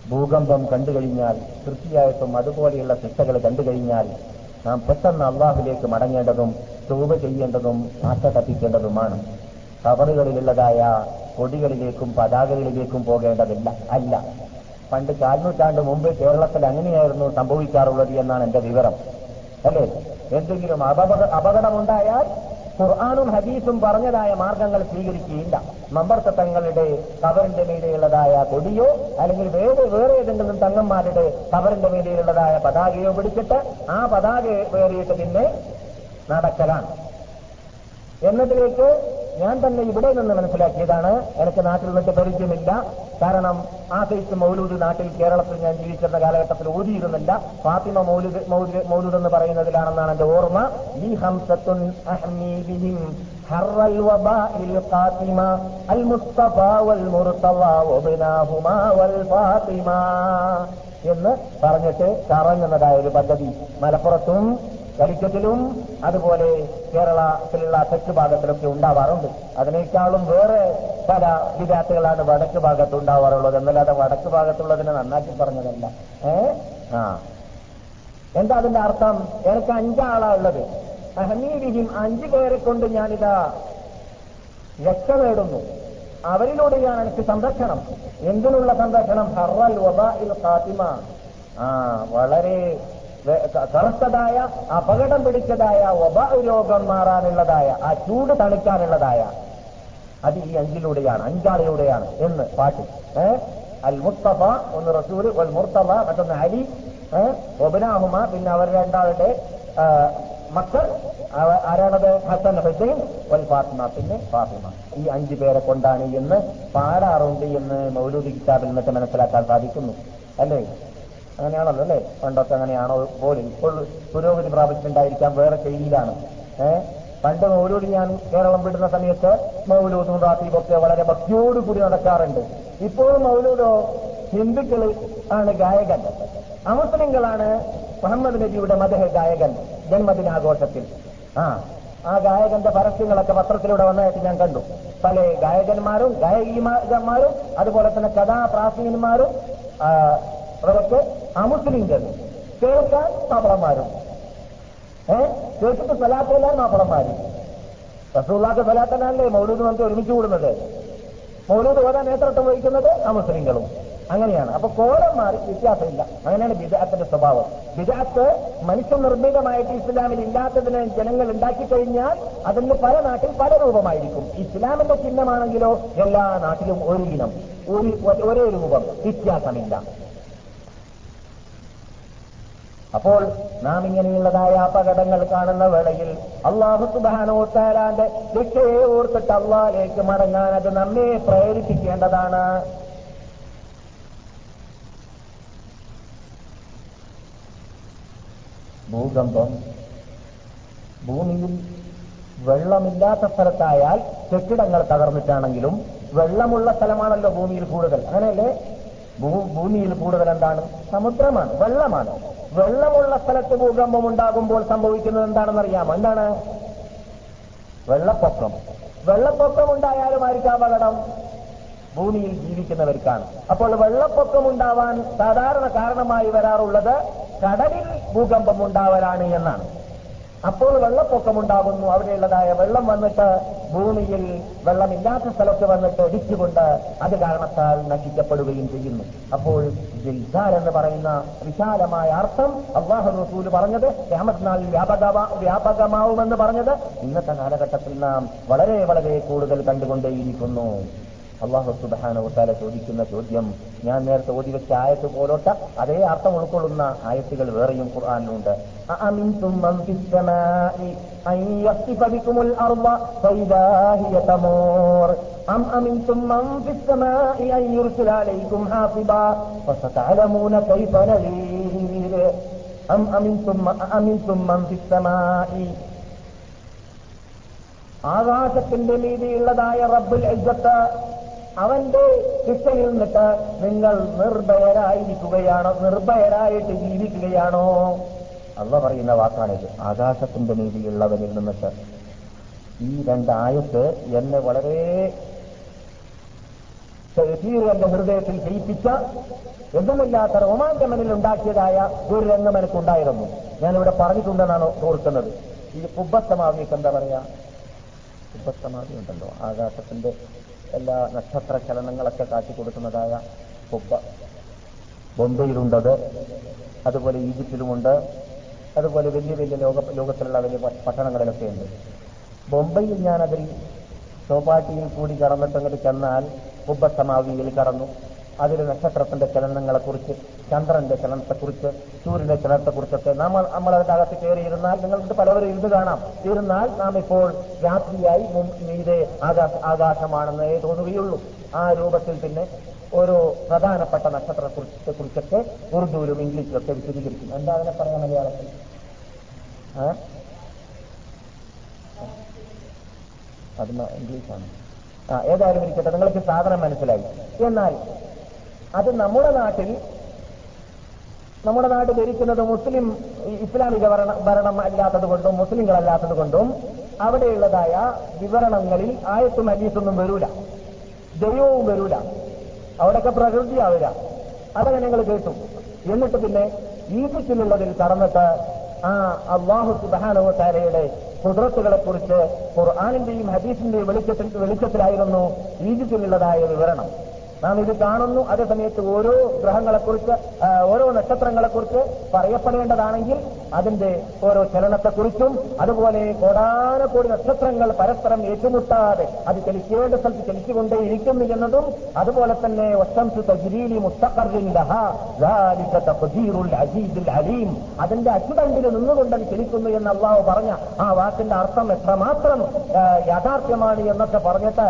ഭൂകമ്പം കണ്ടുകഴിഞ്ഞാൽ തീർച്ചയായിട്ടും അതുപോലെയുള്ള ശിക്ഷകൾ കണ്ടുകഴിഞ്ഞാൽ നാം പെട്ടെന്ന് അള്ളാഹുലേക്ക് മടങ്ങേണ്ടതും തൂപ ചെയ്യേണ്ടതും ആശ തപ്പിക്കേണ്ടതുമാണ്. കവറുകളിലുള്ളതായ കൊടികളിലേക്കും പതാകകളിലേക്കും പോകേണ്ടതില്ല. അല്ല. പണ്ട് കാൽനൂറ്റാണ്ട് മുമ്പ് കേരളത്തിൽ അങ്ങനെയായിരുന്നു സംഭവിക്കാറുള്ളത് എന്നാണ് എന്റെ വിവരം. അല്ലേ? എന്തെങ്കിലും അപകട അപകടമുണ്ടായാൽ ഖുർആാനും ഹദീസും പറഞ്ഞതായ മാർഗങ്ങൾ സ്വീകരിക്കുകയില്ല. മമ്പർത്ത തങ്ങളുടെ കവറിന്റെ മീതെയുള്ളതായ കൊടിയോ അല്ലെങ്കിൽ വേറെ വേറെ ഏതെങ്കിലും തങ്ങന്മാരുടെ കവറിന്റെ മീതെയുള്ളതായ പതാകയോ പിടിച്ചിട്ട് ആ പതാക വേറിയിട്ട് പിന്നെ നടക്കലാണ്. എന്നതിലേക്ക് ഞാൻ തന്നെ ഇവിടെ നിന്ന് മനസ്സിലാക്കിയതാണ്. എനിക്ക് നാട്ടിൽ നിന്നിട്ട് പരിചയമില്ല. കാരണം ആ സൈസ് മൗലൂദ് നാട്ടിൽ കേരളത്തിൽ ഞാൻ ജീവിച്ചിരുന്ന കാലഘട്ടത്തിൽ ഓതിയിരുന്നില്ല ഫാത്തിമ മൗലൂദ് മൗലൂദ് എന്ന് പറയുന്നതിലാണെന്നാണ് എന്റെ ഓർമ്മ. ഈ ഹംസത്തുൻ എന്ന് പറഞ്ഞിട്ട് കറങ്ങുന്നതായ ഒരു പദ്ധതി. മലപ്പുറത്തും കലിക്കറ്റിലും അതുപോലെ കേരളത്തിലുള്ള തെക്ക് ഭാഗത്തിലൊക്കെ ഉണ്ടാവാറുണ്ട്. അതിനേക്കാളും വേറെ പല വിദ്യാർത്ഥികളാണ് വടക്ക് ഭാഗത്ത് ഉണ്ടാവാറുള്ളത്. എന്നല്ലാതെ വടക്ക് ഭാഗത്തുള്ളതിനെ നന്നാക്കി പറഞ്ഞതല്ല. ഏ? ആ. എന്താ അതിന്റെ അർത്ഥം? എനിക്ക് അഞ്ചാളാ ഉള്ളത്. അഹമീവിഹിം അഞ്ചു പേരെ കൊണ്ട് ഞാനിതാ രക്ഷ നേടുന്നു. അവരിലൂടെയാണ് എനിക്ക് സംരക്ഷണം. എന്തിനുള്ള സംരക്ഷണം? ഹർവൽ വബാഇൽ ഫാത്തിമ ആ വളരെ കറുത്തതായ അപകടം പിടിച്ചതായ ഒബ രോഗം മാറാനുള്ളതായ ആ ചൂട് തണുക്കാനുള്ളതായ അത് ഈ അഞ്ചിലൂടെയാണ് അഞ്ചാളിലൂടെയാണ് എന്ന് പാട്ട്. അൽ മുസ്തഫ ഒന്ന് റസൂൽ വൽ മുർത്തഫ മറ്റൊന്ന് അലി. ഒബനാഹുമ പിന്നെ അവർ രണ്ടാളുടെ മക്കൾ. ആരാണത്? ഹസൻ ഹുസൈൻ ഒൽ ഫാത്തിമ പിന്നെ ഫാത്തിമ. ഈ അഞ്ചു പേരെ കൊണ്ടാണ് എന്ന് പാടാറുണ്ട് എന്ന് മൗലൂദി കിതാബിൽ നിന്നൊക്കെ മനസ്സിലാക്കാൻ സാധിക്കുന്നു. അല്ലേ? അങ്ങനെയാണല്ലോ അല്ലേ? പണ്ടൊക്കെ അങ്ങനെയാണോ? പോലും ഇപ്പോൾ പുരോഗതി പ്രാപിച്ചിട്ടുണ്ടായിരിക്കാം വേറെ ശൈലിയിലാണ്. ഏഹ് പണ്ട് മൗലൂദ് ഞാൻ കേരളം വിടുന്ന സമയത്ത് മൗലൂദും റാത്തീബൊക്കെ വളരെ ഭക്തിയോടുകൂടി നടക്കാറുണ്ട്. ഇപ്പോൾ മൗലൂദോ ഹിന്ദുക്കൾ ആണ് ഗായകൻ. അമുസ്ലിങ്ങളാണ് മുഹമ്മദ് നബിയുടെ മദഹ ഗായകൻ ജന്മദിനാഘോഷത്തിൽ. ആ ആ ഗായകന്റെ പരസ്യങ്ങളൊക്കെ പത്രത്തിലൂടെ വന്നതായിട്ട് ഞാൻ കണ്ടു. പല ഗായകന്മാരും ഗായകിമാരും അതുപോലെ തന്നെ കഥാപ്രാസീനന്മാരും ആ, അവരൊക്കെ അമുസ്ലിങ്ങൾ കേൾക്കാൻ മാപ്പിളന്മാരും. ഏ? കേട്ടിട്ട് സലാത്തല്ല മാപ്പിളന്മാര്. റസൂള്ളാക്ക് സ്ഥലാത്തനല്ലേ മൗലൂദ് നമുക്ക് ഒരുമിച്ച് കൂടുന്നത്? മൗലൂദ് ഓരോ നേതൃത്വം വഹിക്കുന്നത് അമുസ്ലിങ്ങളും. അങ്ങനെയാണ്. അപ്പൊ കോലം മാറി വ്യത്യാസമില്ല. അങ്ങനെയാണ് ബിജാത്തിന്റെ സ്വഭാവം. ബിജാത്ത് മനുഷ്യ നിർമ്മിതമായിട്ട് ഇസ്ലാമിൽ ഇല്ലാത്തതിനെ ജനങ്ങൾ ഉണ്ടാക്കി കഴിഞ്ഞാൽ അതിന് പല നാട്ടിൽ പല രൂപമായിരിക്കും. ഇസ്ലാമിന്റെ ചിഹ്നമാണെങ്കിലോ എല്ലാ നാട്ടിലും ഒരു ഇനം. ഒരേ രൂപം. വ്യത്യാസമില്ല. അപ്പോൾ നാം ഇങ്ങനെയുള്ളതായ അപകടങ്ങൾ കാണുന്ന വേളയിൽ അള്ളാഹു സുബാനോത്താരാന്റെ രക്ഷയെ ഓർത്തിട്ട് അള്ളാഹിലേക്ക് മടങ്ങാൻ അത് നമ്മെ പ്രേരിപ്പിക്കേണ്ടതാണ്. ഭൂകമ്പം ഭൂമിയിൽ വെള്ളമില്ലാത്ത സ്ഥലത്തായാൽ കെട്ടിടങ്ങൾ തകർന്നിട്ടാണെങ്കിലും വെള്ളമുള്ള സ്ഥലമാണല്ലോ ഭൂമിയിൽ കൂടുതൽ. അങ്ങനെയല്ലേ? ഭൂമിയിൽ കൂടുതൽ എന്താണ് സമുദ്രമാണ് വെള്ളമാണ്. വെള്ളമുള്ള സ്ഥലത്ത് ഭൂകമ്പം ഉണ്ടാകുമ്പോൾ സംഭവിക്കുന്നത് എന്താണെന്ന് അറിയാമോ എന്താണ്? വെള്ളപ്പൊക്കം. വെള്ളപ്പൊക്കം ഉണ്ടായാലും ആയിരിക്കാം അപകടം. ഭൂമിയിൽ ജീവിക്കുന്നവർക്കാണ്. അപ്പോൾ വെള്ളപ്പൊക്കം ഉണ്ടാവാൻ സാധാരണ കാരണമായി വരാറുള്ളത് കടലിൽ ഭൂകമ്പം ഉണ്ടാവലാണ് എന്നാണ്. അപ്പോൾ വെള്ളപ്പൊക്കമുണ്ടാകുന്നു. അവിടെയുള്ളതായ വെള്ളം വന്നിട്ട് ഭൂമിയിൽ വെള്ളമില്ലാത്ത സ്ഥലത്ത് വന്നിട്ട് ഇടിച്ചുകൊണ്ട് അത് കാരണത്താൽ നശിക്കപ്പെടുകയും ചെയ്യുന്നു. അപ്പോൾ ജിൽസാർ എന്ന് പറയുന്ന വിശാലമായ അർത്ഥം അള്ളാഹു റസൂൽ പറഞ്ഞത് ക്യാമത്ത് നാളിൽ വ്യാപക വ്യാപകമാവുമെന്ന് പറഞ്ഞത് ഇന്നത്തെ കാലഘട്ടത്തിൽ നാം വളരെ വളരെ കൂടുതൽ കണ്ടുകൊണ്ടേയിരിക്കുന്നു. അള്ളാഹു സുബാനവത്താല ചോദിക്കുന്ന ചോദ്യം ഞാൻ നേരത്തെ ഓതി വെച്ച ആയത്ത് പോലോട്ട അതേ അർത്ഥം ഉൾക്കൊള്ളുന്ന ആയത്തുകൾ വേറെയും ഖുർആാനിലുണ്ട് أأمنتم من في السماء أن يخسف بكم الأرض فإذا هي تمور أم أمنتم من في السماء أن يرسل عليكم حاصبا فستعلمون كيف نذير أم أمنتم أأمنتم من في السماء ആകാശത്തിന്റെ മീതിയുള്ളതായ റബ്ബുൽ ഇജ്ജത്ത് അവന്റെ ശിക്ഷയിൽ നിന്നിട്ട് നിങ്ങൾ നിർഭയരായിരിക്കുകയാണോ? നിർഭയരായിട്ട് ജീവിക്കുകയാണോ? അള്ള പറയുന്ന വാക്കാണിത് ആകാശത്തിന്റെ നീതിയുള്ളവനിൽ നിന്നിട്ട്. ഈ രണ്ടായത്ത് എന്നെ വളരെ എന്റെ ഹൃദയത്തിൽ ജയിപ്പിച്ച എന്തുമില്ലാത്ത റോമാഞ്ചമനിൽ ഉണ്ടാക്കിയതായ ഒരു രംഗം എനിക്കുണ്ടായിരുന്നു. ഞാനിവിടെ പറഞ്ഞിട്ടുണ്ടെന്നാണ് ഓർക്കുന്നത്. ഈ കുബത്തമാവിയൊക്കെ എന്താ പറയാ? കുബ്ബത്തമാവി ഉണ്ടല്ലോ. ആകാശത്തിന്റെ എല്ലാ നക്ഷത്ര ചലനങ്ങളൊക്കെ കാട്ടിക്കൊടുക്കുന്നതായ കുബ്ബ ബൊമ്പയിലുണ്ടത് അതുപോലെ ഈജിപ്തിലുമുണ്ട് അതുപോലെ വലിയ വലിയ ലോക ലോകത്തിലുള്ള വലിയ പട്ടണങ്ങളിലൊക്കെ ഉണ്ട് ബോംബെയിൽ ഞാനതിൽ അതിൽ ചോപ്പാട്ടിയിൽ കൂടി കടന്നിട്ടങ്ങോട്ട് ചെന്നാൽ കുബ്ബസമാവിയിൽ കടന്നു. അതിൽ നക്ഷത്രത്തിന്റെ ചലനങ്ങളെക്കുറിച്ച് ചന്ദ്രന്റെ ചലനത്തെക്കുറിച്ച് സൂര്യന്റെ ചലനത്തെക്കുറിച്ചൊക്കെ നമ്മൾ നമ്മൾ അതിന്റെ അകത്ത് കയറിയിരുന്നാൽ നിങ്ങൾക്ക് പലവരും ഇരുന്ന് കാണാം. ഇരുന്നാൽ നാം ഇപ്പോൾ രാത്രിയായി മീതെ ആകാശ ആകാശമാണെന്നേ തോന്നുകയുള്ളൂ. ആ രൂപത്തിൽ പിന്നെ ഒരു പ്രധാനപ്പെട്ട നക്ഷത്രത്തെ കുറിച്ചൊക്കെ ഉറുദുവിലും ഇംഗ്ലീഷിലും ഒക്കെ വിശദീകരിക്കും എന്താ അതിനെ പറയാൻ മലയാളത്തിൽ? അത് ഇംഗ്ലീഷാണ്. ഏതായാലും ഇരിക്കട്ടെ. നിങ്ങൾക്ക് സാധനം മനസ്സിലായി. എന്നാൽ അത് നമ്മുടെ നാട്ടിൽ നമ്മുടെ നാട് ഭരിക്കുന്നത് മുസ്ലിം ഈ ഇസ്ലാമിക ഭരണ അല്ലാത്തത് കൊണ്ടും കൊണ്ടും അവിടെയുള്ളതായ വിവരണങ്ങളിൽ ആയത്തും അലീസൊന്നും വരൂല. ദൈവവും വരൂല. അവിടെയൊക്കെ പ്രകൃതിയാവില്ല അതൊക്കെ ഞങ്ങൾ കേട്ടു. എന്നിട്ട് പിന്നെ ഈജിപ്തിലുള്ളതിൽ കടന്നിട്ട് ആ അള്ളാഹു സുബാനോ താരയുടെ കുതിരത്തുകളെ കുറിച്ച് ഖുർആാനിന്റെയും ഹദീസിന്റെയും വെളിച്ചത്തിൽ വെളിച്ചത്തിലായിരുന്നു ഈജിപ്തിലുള്ളതായ വിവരണം. നാം ഇത് കാണുന്നു. അതേസമയത്ത് ഓരോ ഗ്രഹങ്ങളെക്കുറിച്ച് ഓരോ നക്ഷത്രങ്ങളെക്കുറിച്ച് പറയപ്പെടേണ്ടതാണെങ്കിൽ അതിന്റെ ഓരോ ചലനത്തെക്കുറിച്ചും അതുപോലെ കോടാനക്കോടി നക്ഷത്രങ്ങൾ പരസ്പരം ഏറ്റുമുട്ടാതെ അത് ചലിക്കേണ്ട സ്ഥലത്ത് ചലിച്ചുകൊണ്ടേ ഇരിക്കുന്നു എന്നതും അതുപോലെ തന്നെ അലീം. അതിന്റെ അച്ചുതണ്ടിൽ നിന്നുകൊണ്ട് അത് ചലിക്കുന്നു എന്ന് അള്ളാഹു പറഞ്ഞ ആ വാക്കിന്റെ അർത്ഥം എത്രമാത്രം യാഥാർത്ഥ്യമാണ് എന്നൊക്കെ പറഞ്ഞിട്ട്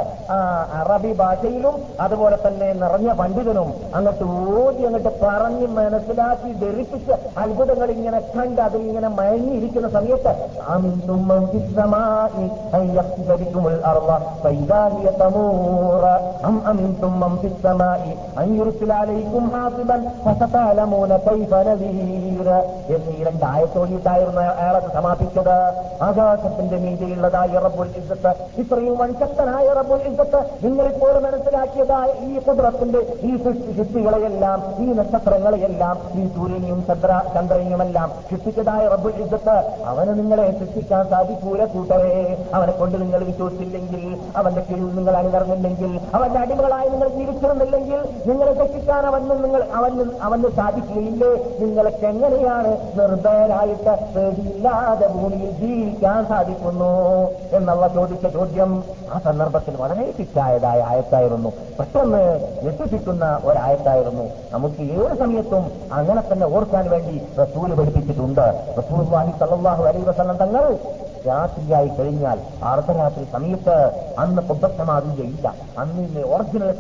അറബി ഭാഷയിലും അതുപോലെ തന്നെ നിറഞ്ഞ പണ്ഡിതനും അങ്ങോട്ട് ഓടി അങ്ങോട്ട് പറഞ്ഞ് മനസ്സിലാക്കി ധരിപ്പിച്ച് അത്ഭുതങ്ങൾ ഇങ്ങനെ കണ്ട് അതിൽ ഇങ്ങനെ മയങ്ങിയിരിക്കുന്ന സമയത്ത് എന്നീ രണ്ടായത്തോടിയിട്ടായിരുന്നു അയാളത് സമാപിച്ചത്. ആകാശത്തിന്റെ മീതിയുള്ളതായ റബ്ബുൽ ഇസത്ത് ഇത്രയും വൻശക്തനായ റബ്ബുൽ ഇസത്ത് നിങ്ങളിപ്പോൾ മനസ്സിലാക്കിയതായ ഈ കുതിരത്തിന്റെ ഈ സൃഷ്ടികളെയെല്ലാം ഈ നക്ഷത്രങ്ങളെയെല്ലാം ഈ സൂര്യനെയും ചന്ദ്ര ചന്ദ്രനെയുമെല്ലാം ശിക്ഷിച്ചതായ റബ്ബുൽ യുദ്ധത്ത് അവന് നിങ്ങളെ സൃഷ്ടിക്കാൻ സാധിക്കൂല കൂട്ടരെ. അവനെ കൊണ്ട് നിങ്ങൾ വിശ്വസിച്ചില്ലെങ്കിൽ അവന്റെ കീഴിൽ നിങ്ങൾ അണിനിറങ്ങില്ലെങ്കിൽ അവന്റെ അടിമകളായി നിങ്ങൾ ജീവിച്ചിരുന്നില്ലെങ്കിൽ നിങ്ങളെ ശിക്ഷിക്കാൻ അവന് നിങ്ങൾ അവന് അവന് സാധിക്കുകയില്ലേ? നിങ്ങൾക്ക് എങ്ങനെയാണ് നിർഭയരായിട്ട് പേടിയില്ലാതെ ഭൂമിയിൽ ജീവിക്കാൻ സാധിക്കുന്നു എന്നുള്ള ചോദിച്ച ചോദ്യം ആ സന്ദർഭത്തിൽ വളരെ ശിക്ഷായതായ ആയത്തായിരുന്നു. പെട്ടെന്ന് ഞെട്ടിപ്പിക്കുന്ന ഒരായത്തായിരുന്നു. നമുക്ക് ഏത് സമയത്തും അങ്ങനെ തന്നെ ഓർക്കാൻ വേണ്ടി റസൂൽ പഠിപ്പിച്ചിട്ടുണ്ട്. റസൂൽ വാഹി അലൈഹി വസല്ലം തങ്ങൾ രാത്രിയായി കഴിഞ്ഞാൽ അർദ്ധരാത്രി സമയത്ത് അന്ന് കുബസമാവുകയില്ല അന്ന് ഇന്ന് ഒറിജിനൽ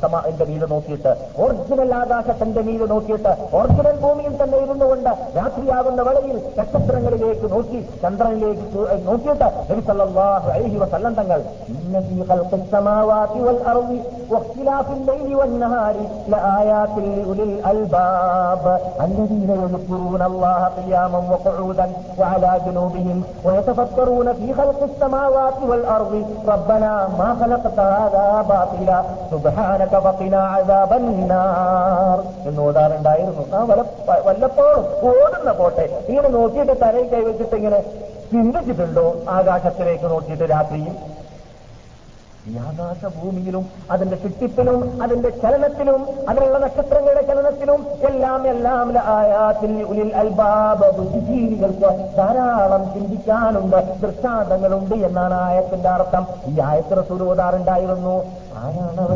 സമാവിന്റെ മീത് നോക്കിയിട്ട് ഒറിജിനൽ ആകാശത്തിന്റെ മീത് നോക്കിയിട്ട് ഒറിജിനൽ ഭൂമിയിൽ തന്നെ ഇരുന്നുകൊണ്ട് രാത്രിയാകുന്ന വേളയിൽ നക്ഷത്രങ്ങളിലേക്ക് നോക്കി ചന്ദ്രനിലേക്ക് ചു- നോക്കിയിട്ട് നബി സല്ലല്ലാഹു അലൈഹി വസല്ലം തങ്ങൾ ഇന്ന ഫീ ഖൽഖിസ് സമാവാതി വൽ അർളി വഖ്തിലാഫിൽ ലൈലി വൻ നഹാരി ലആയാത്തിൽ ലിഉലിൽ അൽബാബ് الذين يذكرون الله قياما وقعودا وعلى جنوبهم ويتفكرون في خلق السماوات والأرض ربنا ما خلقت هذا باطلا سبحانك فقنا عذاب النار എന്ന് ഓടാറുണ്ടായിരുന്നു ആ വല വല്ലപ്പോഴും ഓടുന്ന പോട്ടെ ഇങ്ങനെ നോക്കിയിട്ട് തലയിൽ കൈവച്ചിട്ട് ഇങ്ങനെ ചിന്തിച്ചിട്ടുണ്ടോ ആകാശത്തിലേക്ക് നോക്കിയിട്ട് രാത്രിയിൽ ഈ ആകാശഭൂമിയിലും അതിന്റെ ചുറ്റിപ്പിലും അതിന്റെ ചലനത്തിലും അതിലുള്ള നക്ഷത്രങ്ങളുടെ ചലനത്തിലും എല്ലാം എല്ലാം ആയാത്തിൽ ഉലിൽ അൽബാബ ബുദ്ധിജീവികൾക്ക് ധാരാളം ചിന്തിക്കാനുണ്ട് ദൃഷ്ടാന്തങ്ങളുണ്ട് എന്നാണ് ആയത്തിന്റെ അർത്ഥം. ഈ ആയത്ത് റസൂൽ ഓതാറുണ്ടായിരുന്നു. ആരാണവർ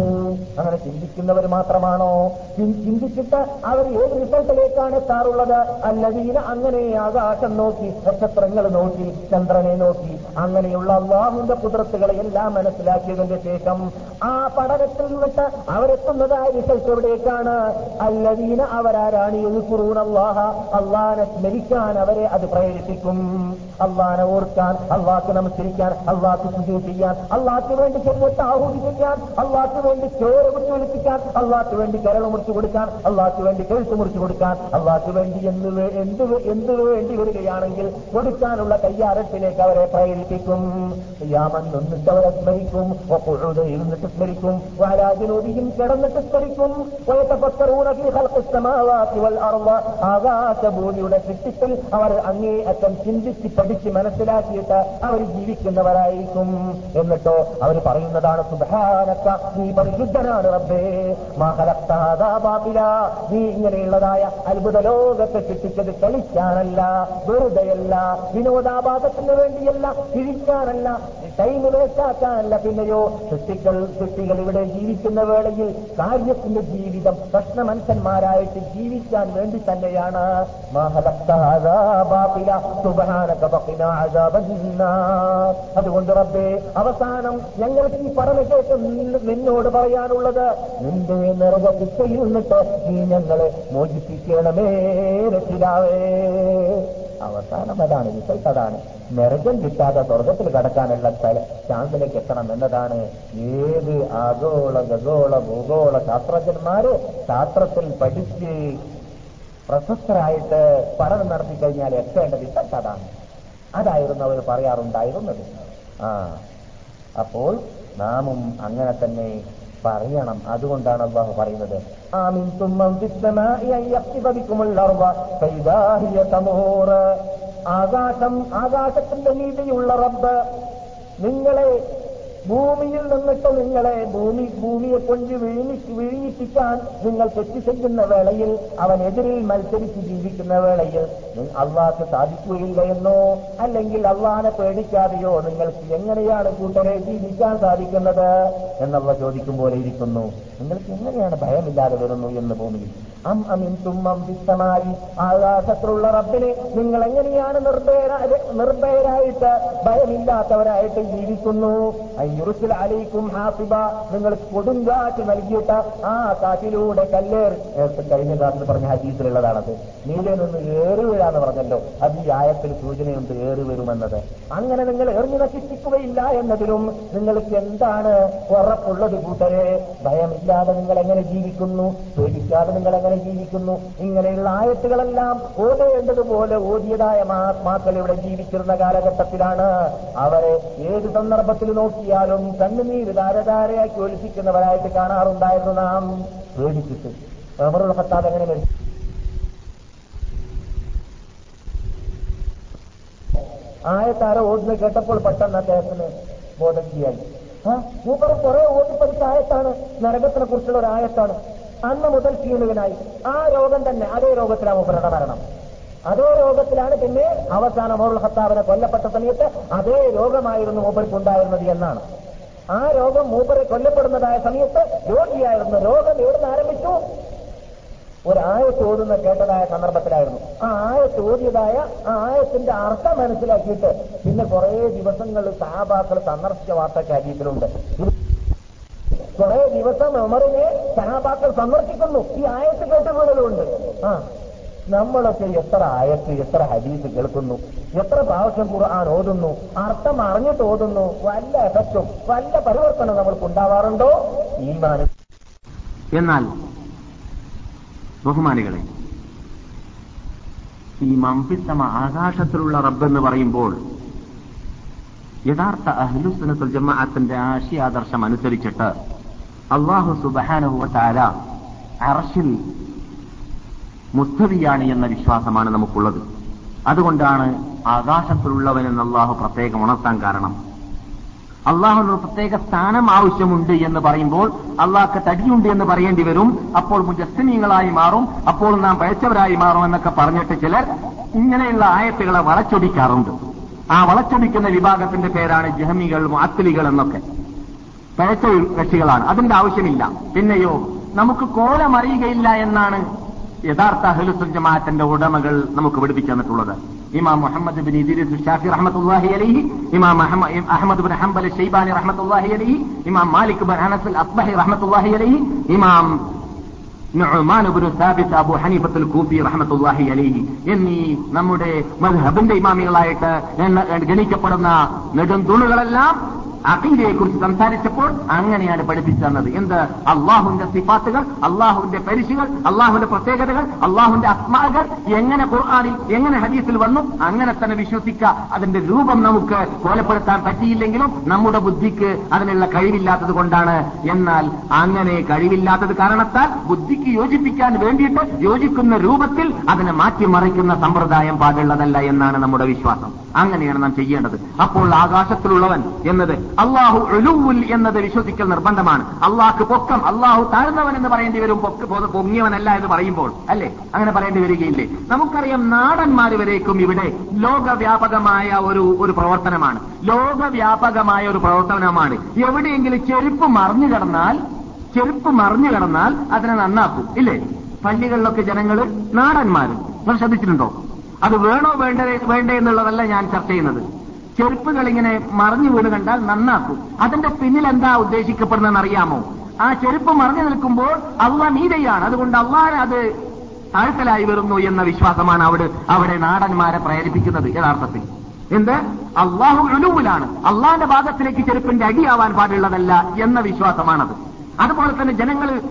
അങ്ങനെ ചിന്തിക്കുന്നവർ മാത്രമാണോ? ചിന്തിച്ചിട്ട് അവർ ഏത് റിസൾട്ടിലേക്കാണ് എത്താറുള്ളത്? അല്ലതീന അങ്ങനെ ആകാശം നോക്കി നക്ഷത്രങ്ങൾ നോക്കി ചന്ദ്രനെ നോക്കി. അങ്ങനെയുള്ള അള്ളാഹുവിന്റെ കുതിർത്തുകളെ എല്ലാം മനസ്സിലാക്കിയതിന്റെ ശേഷം ആ പഠനത്തിൽ നിന്നിട്ട് അവരെത്തുന്നതായ റിസൾട്ട് എവിടേക്കാണ്? അല്ലതീന അവരാരാണ്? എഴുക്കുറൂൻ അള്ളാഹ. അള്ളാനെ സ്മരിക്കാൻ അവരെ അത് പ്രേരിപ്പിക്കും. അള്ളാനെ ഓർക്കാൻ അള്ളാഹ്ക്ക് നമസ്കരിക്കാൻ അള്ളാഹ്ക്ക് സുജൂ ചെയ്യാൻ അള്ളാഹ്ക്ക് വേണ്ടി ചെറുമൊത്ത് ആഹൂതി ചെയ്യാൻ അള്ളാക്ക് വേണ്ടി ചോറ് മുറിച്ചു ഒലിപ്പിക്കാൻ അള്ളാക്ക് വേണ്ടി കരൾ മുറിച്ചു കൊടുക്കാൻ അള്ളാക്ക് വേണ്ടി കഴുത്ത് മുറിച്ചു കൊടുക്കാൻ അള്ളാക്ക് വേണ്ടി എന്ത് എന്ത് എന്ത് വേണ്ടി വരികയാണെങ്കിൽ കൊടുക്കാനുള്ള കയ്യാറത്തിലേക്ക് അവരെ പ്രേരിപ്പിക്കും. യാമൻ നിന്നിട്ട് അവരെ സ്മരിക്കും. ഇരുന്നിട്ട് സ്മരിക്കും. വാരാജനോദിയും കിടന്നിട്ട് സ്മരിക്കും. ആകാശഭൂമിയുടെ സൃഷ്ടിപ്പിൽ അവർ അങ്ങേയറ്റം ചിന്തിച്ച് പഠിച്ച് മനസ്സിലാക്കിയിട്ട് അവർ ജീവിക്കുന്നവരായിരിക്കും. എന്നിട്ടോ അവർ പറയുന്നതാണ് സുധാനക്ക പരിശുദ്ധനാണ് റബ്ബേ. മഹലക്താപില നീ ഇങ്ങനെയുള്ളതായ അത്ഭുത ലോകത്തെ സൃഷ്ടിച്ചത് കളിക്കാനല്ല വെറുതെയല്ല വിനോദാപാദത്തിന് വേണ്ടിയല്ല ചിരിക്കാനല്ല ടൈം വേസ്റ്റാക്കാനല്ല. പിന്നെയോ സൃഷ്ടികൾ സൃഷ്ടികൾ ഇവിടെ ജീവിക്കുന്ന വേളയിൽ കാര്യത്തിന്റെ ജീവിതം പ്രശ്നമനുഷ്യന്മാരായിട്ട് ജീവിക്കാൻ വേണ്ടി തന്നെയാണ്. അതുകൊണ്ട് റബ്ബേ അവസാനം ഞങ്ങൾക്ക് ഈ പറഞ്ഞ കേട്ട് നിന്നോട് പറയാനുള്ളത് നിന്റെ നിറക ശിക്ഷയിൽ നിന്നിട്ട് നീ ഞങ്ങളെ മോചിപ്പിക്കണമേ രക്ഷിതാവേ. അവസാനം അതാണ് റിസൾട്ട് അതാണ് നരകം കിട്ടാതെ സ്വർഗത്തിൽ കടക്കാനുള്ള സ്ഥല. ചാന്തിലേക്ക് എത്തണം എന്നതാണ് ഏത് ആഗോള ഗഗോള ഭൂഗോള ശാസ്ത്രജ്ഞന്മാര് ശാസ്ത്രത്തിൽ പഠിച്ച് പ്രശസ്തരായിട്ട് പഠനം നടത്തി കഴിഞ്ഞാൽ എത്തേണ്ട റിസൾട്ട് അതാണ്. അതായിരുന്നു അവർ പറയാറുണ്ടായിരുന്നത്. ആ അപ്പോൾ നാമും അങ്ങനെ തന്നെ പറയണം. അതുകൊണ്ടാണ് അള്ളാഹു പറയുന്നത്. ആകാശം ആകാശത്തിന്റെ നീതിയുള്ള റബ്ബ് നിങ്ങളെ ഭൂമിയിൽ നിന്നിട്ട് നിങ്ങളെ ഭൂമി ഭൂമിയെ കൊണ്ട് വിഴുങ്ങി വിഴുങ്ങിപ്പിക്കാൻ നിങ്ങൾ തെറ്റ് ചെയ്യുന്ന വേളയിൽ അവനെതിരിൽ മത്സരിച്ച് ജീവിക്കുന്ന വേളയിൽ അള്ളാഹ് സാധിക്കുകയില്ല എന്നോ അല്ലെങ്കിൽ അള്ളാഹനെ പേടിക്കാതെയോ നിങ്ങൾക്ക് എങ്ങനെയാണ് കൂട്ടരെ ജീവിക്കാൻ സാധിക്കുന്നത് എന്നുള്ള ചോദിക്കും പോലെ ഇരിക്കുന്നു. നിങ്ങൾക്ക് എങ്ങനെയാണ് ഭയമില്ലാതെ വരുന്നു എന്ന് ഭൂമിയിൽ? അം അമിൻ തുമ്മം വിത്തമായി ആകാശത്തിലുള്ള റബ്ബിനെ നിങ്ങൾ എങ്ങനെയാണ് നിർഭയര നിർഭയരായിട്ട് ഭയമില്ലാത്തവരായിട്ട് ജീവിക്കുന്നു? അലൈക്കും ഹാസിബ നിങ്ങൾ കൊടുങ്കാറ്റ് നൽകിയിട്ട് ആ കാറ്റിലൂടെ കല്ലേർ. കഴിഞ്ഞ കാലത്ത് പറഞ്ഞ ഹജീസിലുള്ളതാണത് നീലെ നിന്ന് ഏറി പറഞ്ഞല്ലോ. അത് ഈ ആയത്തിൽ സൂചനയുണ്ട് ഏറി വരുമെന്നത്. അങ്ങനെ നിങ്ങൾ എറിഞ്ഞു നശിപ്പിക്കുകയില്ല എന്നതിലും നിങ്ങൾക്ക് എന്താണ് ഉറപ്പുള്ളത് കൂട്ടരെ? ഭയമില്ലാതെ നിങ്ങൾ എങ്ങനെ ജീവിക്കുന്നു? പേടിക്കാതെ നിങ്ങൾ എങ്ങനെ ജീവിക്കുന്നു? ഇങ്ങനെയുള്ള ആയത്തുകളെല്ലാം ഓടേണ്ടതുപോലെ ഓതിയതായ മഹാത്മാക്കൾ ഇവിടെ ജീവിച്ചിരുന്ന കാലഘട്ടത്തിലാണ്. അവരെ ഏത് സന്ദർഭത്തിൽ നോക്കിയാലും കണ്ണുനീര് ധാരധാരയാക്കി ഒലിപ്പിക്കുന്നവരായിട്ട് കാണാറുണ്ടായിരുന്നു നാം. പേടിച്ചിട്ട്. അമറുള്ള ഭത്താവ് എങ്ങനെ മരിച്ചു? ആയത്താര ഓടുന്ന കേട്ടപ്പോൾ പെട്ടെന്ന് അദ്ദേഹത്തിന് ബോധക്കിയായി മൂപ്പർ കുറെ ഓടിപ്പടിച്ച ആയത്താണ്. നരകത്തിനെ കുറിച്ചുള്ള ഒരു ആയത്താണ്. അന്ന് മുതൽ ക്ഷീണികനായി ആ രോഗം തന്നെ അതേ രോഗത്തിലാണ് മൂപ്പരുടെ മരണം. അതേ രോഗത്തിലാണ് പിന്നെ അവസാനം മോറുൽ ഹത്താബിനെ കൊല്ലപ്പെട്ട സമയത്ത് അതേ രോഗമായിരുന്നു മൂപ്പർക്ക് ഉണ്ടായിരുന്നത് എന്നാണ്. ആ രോഗം മൂപ്പറെ കൊല്ലപ്പെടുന്നതായ സമയത്ത് രോഗിയായിരുന്നു. രോഗം എവിടുന്ന് ആരംഭിച്ചു? ഒരു ആയത്ത് ഓതുന്ന കേട്ടതായ സന്ദർഭത്തിലായിരുന്നു. ആ ആയത്ത് ഓതിയതായ ആ ആയത്തിന്റെ അർത്ഥം മനസ്സിലാക്കിയിട്ട് പിന്നെ കുറെ ദിവസങ്ങൾ സഹാബാക്കൾ സന്ദർശിച്ച വാർത്ത കാര്യത്തിലുണ്ട് കുറെ ദിവസം ഉമറിനെ സഹാബാക്കൾ സന്ദർശിക്കുന്നു. ഈ ആയത്ത് കേട്ടുകൊണ്ടതുകൊണ്ട് ആ. നമ്മളൊക്കെ എത്ര ആയത്ത് എത്ര ഹദീസ് കേൾക്കുന്നു എത്ര പ്രാവശ്യം ഖുർആൻ ഓതുന്നു അർത്ഥം അറിഞ്ഞിട്ട് ഓതുന്നു വല്ല എഫക്റ്റും വല്ല പരിവർത്തനം നമ്മൾക്ക് ഉണ്ടാവാറുണ്ടോ ഈമാനം. എന്നാൽ ബഹുമാനികളെ ഈ മംഫിത്തമ ആകാശത്തിലുള്ള റബ്ബെന്ന് പറയുമ്പോൾ യഥാർത്ഥ അഹ്ലുസുനത്തുൽ ജമാഅത്തിന്റെ ആശയാദർശം അനുസരിച്ചിട്ട് അള്ളാഹു സുബഹാനഹുവ താര അറഷിൽ മുസ്തവിയാണ് എന്ന വിശ്വാസമാണ് നമുക്കുള്ളത്. അതുകൊണ്ടാണ് ആകാശത്തിലുള്ളവനെന്ന് അള്ളാഹു പ്രത്യേകം ഉണർത്താൻ കാരണം. അള്ളാഹുവിനൊരു പ്രത്യേക സ്ഥാനം ആവശ്യമുണ്ട് എന്ന് പറയുമ്പോൾ അള്ളാഹ്ക്ക് തടിയുണ്ട് എന്ന് പറയേണ്ടി വരും. അപ്പോൾ മുജസ്സമീങ്ങളായി മാറും. അപ്പോൾ നാം പഴച്ചവരായി മാറും എന്നൊക്കെ പറഞ്ഞിട്ട് ചിലർ ഇങ്ങനെയുള്ള ആയത്തുകളെ വളച്ചൊടിക്കാറുണ്ട്. ആ വളച്ചൊടിക്കുന്ന വിഭാഗത്തിന്റെ പേരാണ് ജഹമികൾ മാത്തിലികൾ എന്നൊക്കെ. പഴച്ച കക്ഷികളാണ്. അതിന്റെ ആവശ്യമില്ല. പിന്നെയോ നമുക്ക് കോലമറിയുകയില്ല എന്നാണ് യഥാർത്ഥ അഹ്ലുസുൽ ഉടമകൾ നമുക്ക് പഠിപ്പിച്ചു തന്നിട്ടുള്ളത് ഇമാം മുഹമ്മദ് ബിൻ ഇദ്രീസ് ഷാഫി റഹ്മത്തുല്ലാഹി അലൈഹി ഇമാം അഹമ്മദ് ബിൻ ഹംബൽ ഷൈബാനി റഹ്മത്തുല്ലാഹി അലൈഹി ഇമാം മാലിക് ബിൻ അനസ് അസ്ബഹി റഹ്മത്തുല്ലാഹി അലൈഹി ഇമാം നുഅ്മാൻ ഹനീഫത്തുൽ കൂഫി റഹ്മത്തുള്ളാഹി അലൈഹി എന്നീ നമ്മുടെ മദ്ഹബിന്റെ ഇമാമികളായിട്ട് ഗണിക്കപ്പെടുന്ന നെടുന്തുളുകളെല്ലാം അഖീദയെക്കുറിച്ച് സംസാരിച്ചപ്പോൾ അങ്ങനെയാണ് പഠിപ്പിച്ചു തന്നത്. എന്ത്? അള്ളാഹുവിന്റെ സിഫാത്തുകൾ അള്ളാഹുവിന്റെ പരിശുകൾ അള്ളാഹുവിന്റെ പ്രത്യേകതകൾ അള്ളാഹുവിന്റെ അസ്മാകൾ എങ്ങനെ ഖുർആാനിൽ എങ്ങനെ ഹദീസിൽ വന്നു? അങ്ങനെ തന്നെ വിശ്വസിക്കുക. അതിന്റെ രൂപം നമുക്ക് കോലപ്പെടുത്താൻ പറ്റിയില്ലെങ്കിലും നമ്മുടെ ബുദ്ധിക്ക് അതിനുള്ള കഴിവില്ലാത്തത് കൊണ്ടാണ്. എന്നാൽ അങ്ങനെ കഴിവില്ലാത്തത് കാരണത്താൽ ബുദ്ധിക്ക് യോജിപ്പിക്കാൻ വേണ്ടിയിട്ട് യോജിക്കുന്ന രൂപത്തിൽ അതിനെ മാറ്റിമറിക്കുന്ന സമ്പ്രദായം പാടുള്ളതല്ല എന്നാണ് നമ്മുടെ വിശ്വാസം. അങ്ങനെയാണ് നാം ചെയ്യേണ്ടത്. അപ്പോൾ ആകാശത്തിലുള്ളവൻ എന്നത് അള്ളാഹു എഴുവുൽ എന്നത് വിശ്വസിക്കൽ നിർബന്ധമാണ്. അള്ളാഹ്ക്ക് പൊക്കം അള്ളാഹു താഴ്ന്നവൻ എന്ന് പറയേണ്ടി വരും പൊങ്ങിയവനല്ല എന്ന് പറയുമ്പോൾ അല്ലേ? അങ്ങനെ പറയേണ്ടി വരികയില്ലേ? നമുക്കറിയാം നാടന്മാർ വരേക്കും ഇവിടെ ലോകവ്യാപകമായ ഒരു ഒരു പ്രവർത്തനമാണ്. ലോകവ്യാപകമായ ഒരു പ്രവർത്തനമാണ്. എവിടെയെങ്കിലും ചെരുപ്പ് മറിഞ്ഞു കിടന്നാൽ ചെരുപ്പ് മറിഞ്ഞു കിടന്നാൽ അതിനെ നന്നാക്കും ഇല്ലേ? പള്ളികളിലൊക്കെ ജനങ്ങൾ നാടന്മാർ നിങ്ങൾ ശ്രദ്ധിച്ചിട്ടുണ്ടോ? അത് വേണോ വേണ്ടേ വേണ്ടേ എന്നുള്ളതല്ല ഞാൻ ചർച്ച ചെയ്യുന്നത്. ചെരുപ്പുകൾ ഇങ്ങനെ മറിഞ്ഞു വീണ് കണ്ടാൽ നന്നാക്കും. അതിന്റെ പിന്നിൽ എന്താ ഉദ്ദേശിക്കപ്പെടുന്നതെന്ന് അറിയാമോ ആ ചെരുപ്പ് മറിഞ്ഞു നിൽക്കുമ്പോൾ അള്ളാഹ് നീതയാണ്. അതുകൊണ്ട് അള്ളാഹ് അത് താഴ്ത്തലായി വരുന്നു എന്ന വിശ്വാസമാണ് അവിടെ അവിടെ നാടന്മാരെ പ്രേരിപ്പിക്കുന്നത് യഥാർത്ഥത്തിൽ. എന്ത്? അള്ളാഹു എഴുവിലാണ് അള്ളാഹിന്റെ ഭാഗത്തിലേക്ക് ചെരുപ്പിന്റെ അടിയാവാൻ പാടുള്ളതല്ല എന്ന വിശ്വാസമാണത്. അതുപോലെ തന്നെ ജനങ്ങൾ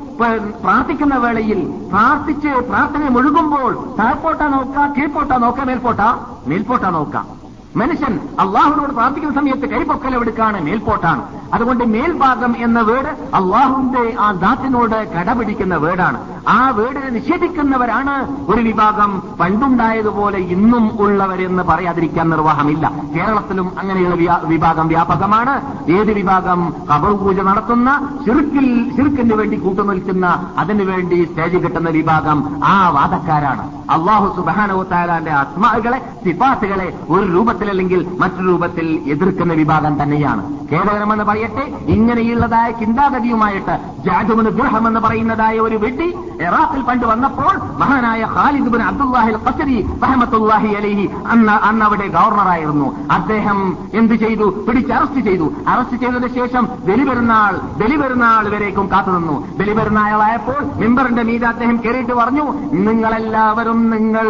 പ്രാർത്ഥിക്കുന്ന വേളയിൽ പ്രാർത്ഥിച്ച് പ്രാർത്ഥന മുഴുകുമ്പോൾ താഴ്പോട്ടാ നോക്കാം കീഴ്പോട്ടാ നോക്കാം മേൽപോട്ടാ? മേൽപോട്ടാ നോക്കാം. മനുഷ്യൻ അള്ളാഹുവിനോട് പ്രാർത്ഥിക്കുന്ന സമയത്ത് കൈപൊക്കലെടുക്കാണ് മേൽപോട്ടാണ്. അതുകൊണ്ട് മേൽഭാഗം എന്ന വേട് അള്ളാഹുവിന്റെ ആ ദാത്തിനോട് കടപിടിക്കുന്ന വേടാണ് ആ വേടിനെ നിഷേധിക്കുന്നവരാണ് ഒരു വിഭാഗം പണ്ടുണ്ടായതുപോലെ ഇന്നും ഉള്ളവരെന്ന് പറയാതിരിക്കാൻ നിർവാഹമില്ല. കേരളത്തിലും അങ്ങനെയുള്ള വിഭാഗം വ്യാപകമാണ്. ഏത് വിഭാഗം കബർ പൂജ നടത്തുന്ന ചുരുക്കിൽ ചുരുക്കിന് വേണ്ടി കൂട്ടുനിൽക്കുന്ന അതിനുവേണ്ടി സ്റ്റേജ് കിട്ടുന്ന വിഭാഗം ആ വാദക്കാരാണ്. അള്ളാഹു സുബാനോ താലാന്റെ ആത്മാകളെ സിഫാത്തുകളെ ഒരു രൂപത്തിലല്ലെങ്കിൽ മറ്റു രൂപത്തിൽ എതിർക്കുന്ന വിഭാഗം തന്നെയാണ്. കേവലമെന്ന് പറയട്ടെ ഇങ്ങനെയുള്ളതായ ചിന്താഗതിയുമായിട്ട് ജാജുബിന് ദുർഹം എന്ന് പറയുന്നതായ ഒരു വെട്ടി ഇറാഖിൽ പണ്ട് വന്നപ്പോൾ മഹാനായ ഖാലിദ് ബിൻ അബ്ദുല്ലാഹിൽ കസരി റഹമത്തുല്ലാഹി അലൈഹി അന്ന് അന്ന് അവിടെ ഗവർണറായിരുന്നു. അദ്ദേഹം എന്ത് ചെയ്തു? പിടിച്ച് അറസ്റ്റ് ചെയ്തു. അറസ്റ്റ് ചെയ്തതിനു ശേഷം ബലിപെരുന്നാൾ ബലിപെരുന്നാൾ വരേക്കും കാത്തുനിന്നു ബലിപെരുന്നാളായപ്പോൾ മെമ്പറിന്റെ മീതെ അദ്ദേഹം കയറിയിട്ട് പറഞ്ഞു നിങ്ങളെല്ലാവരും നിങ്ങൾ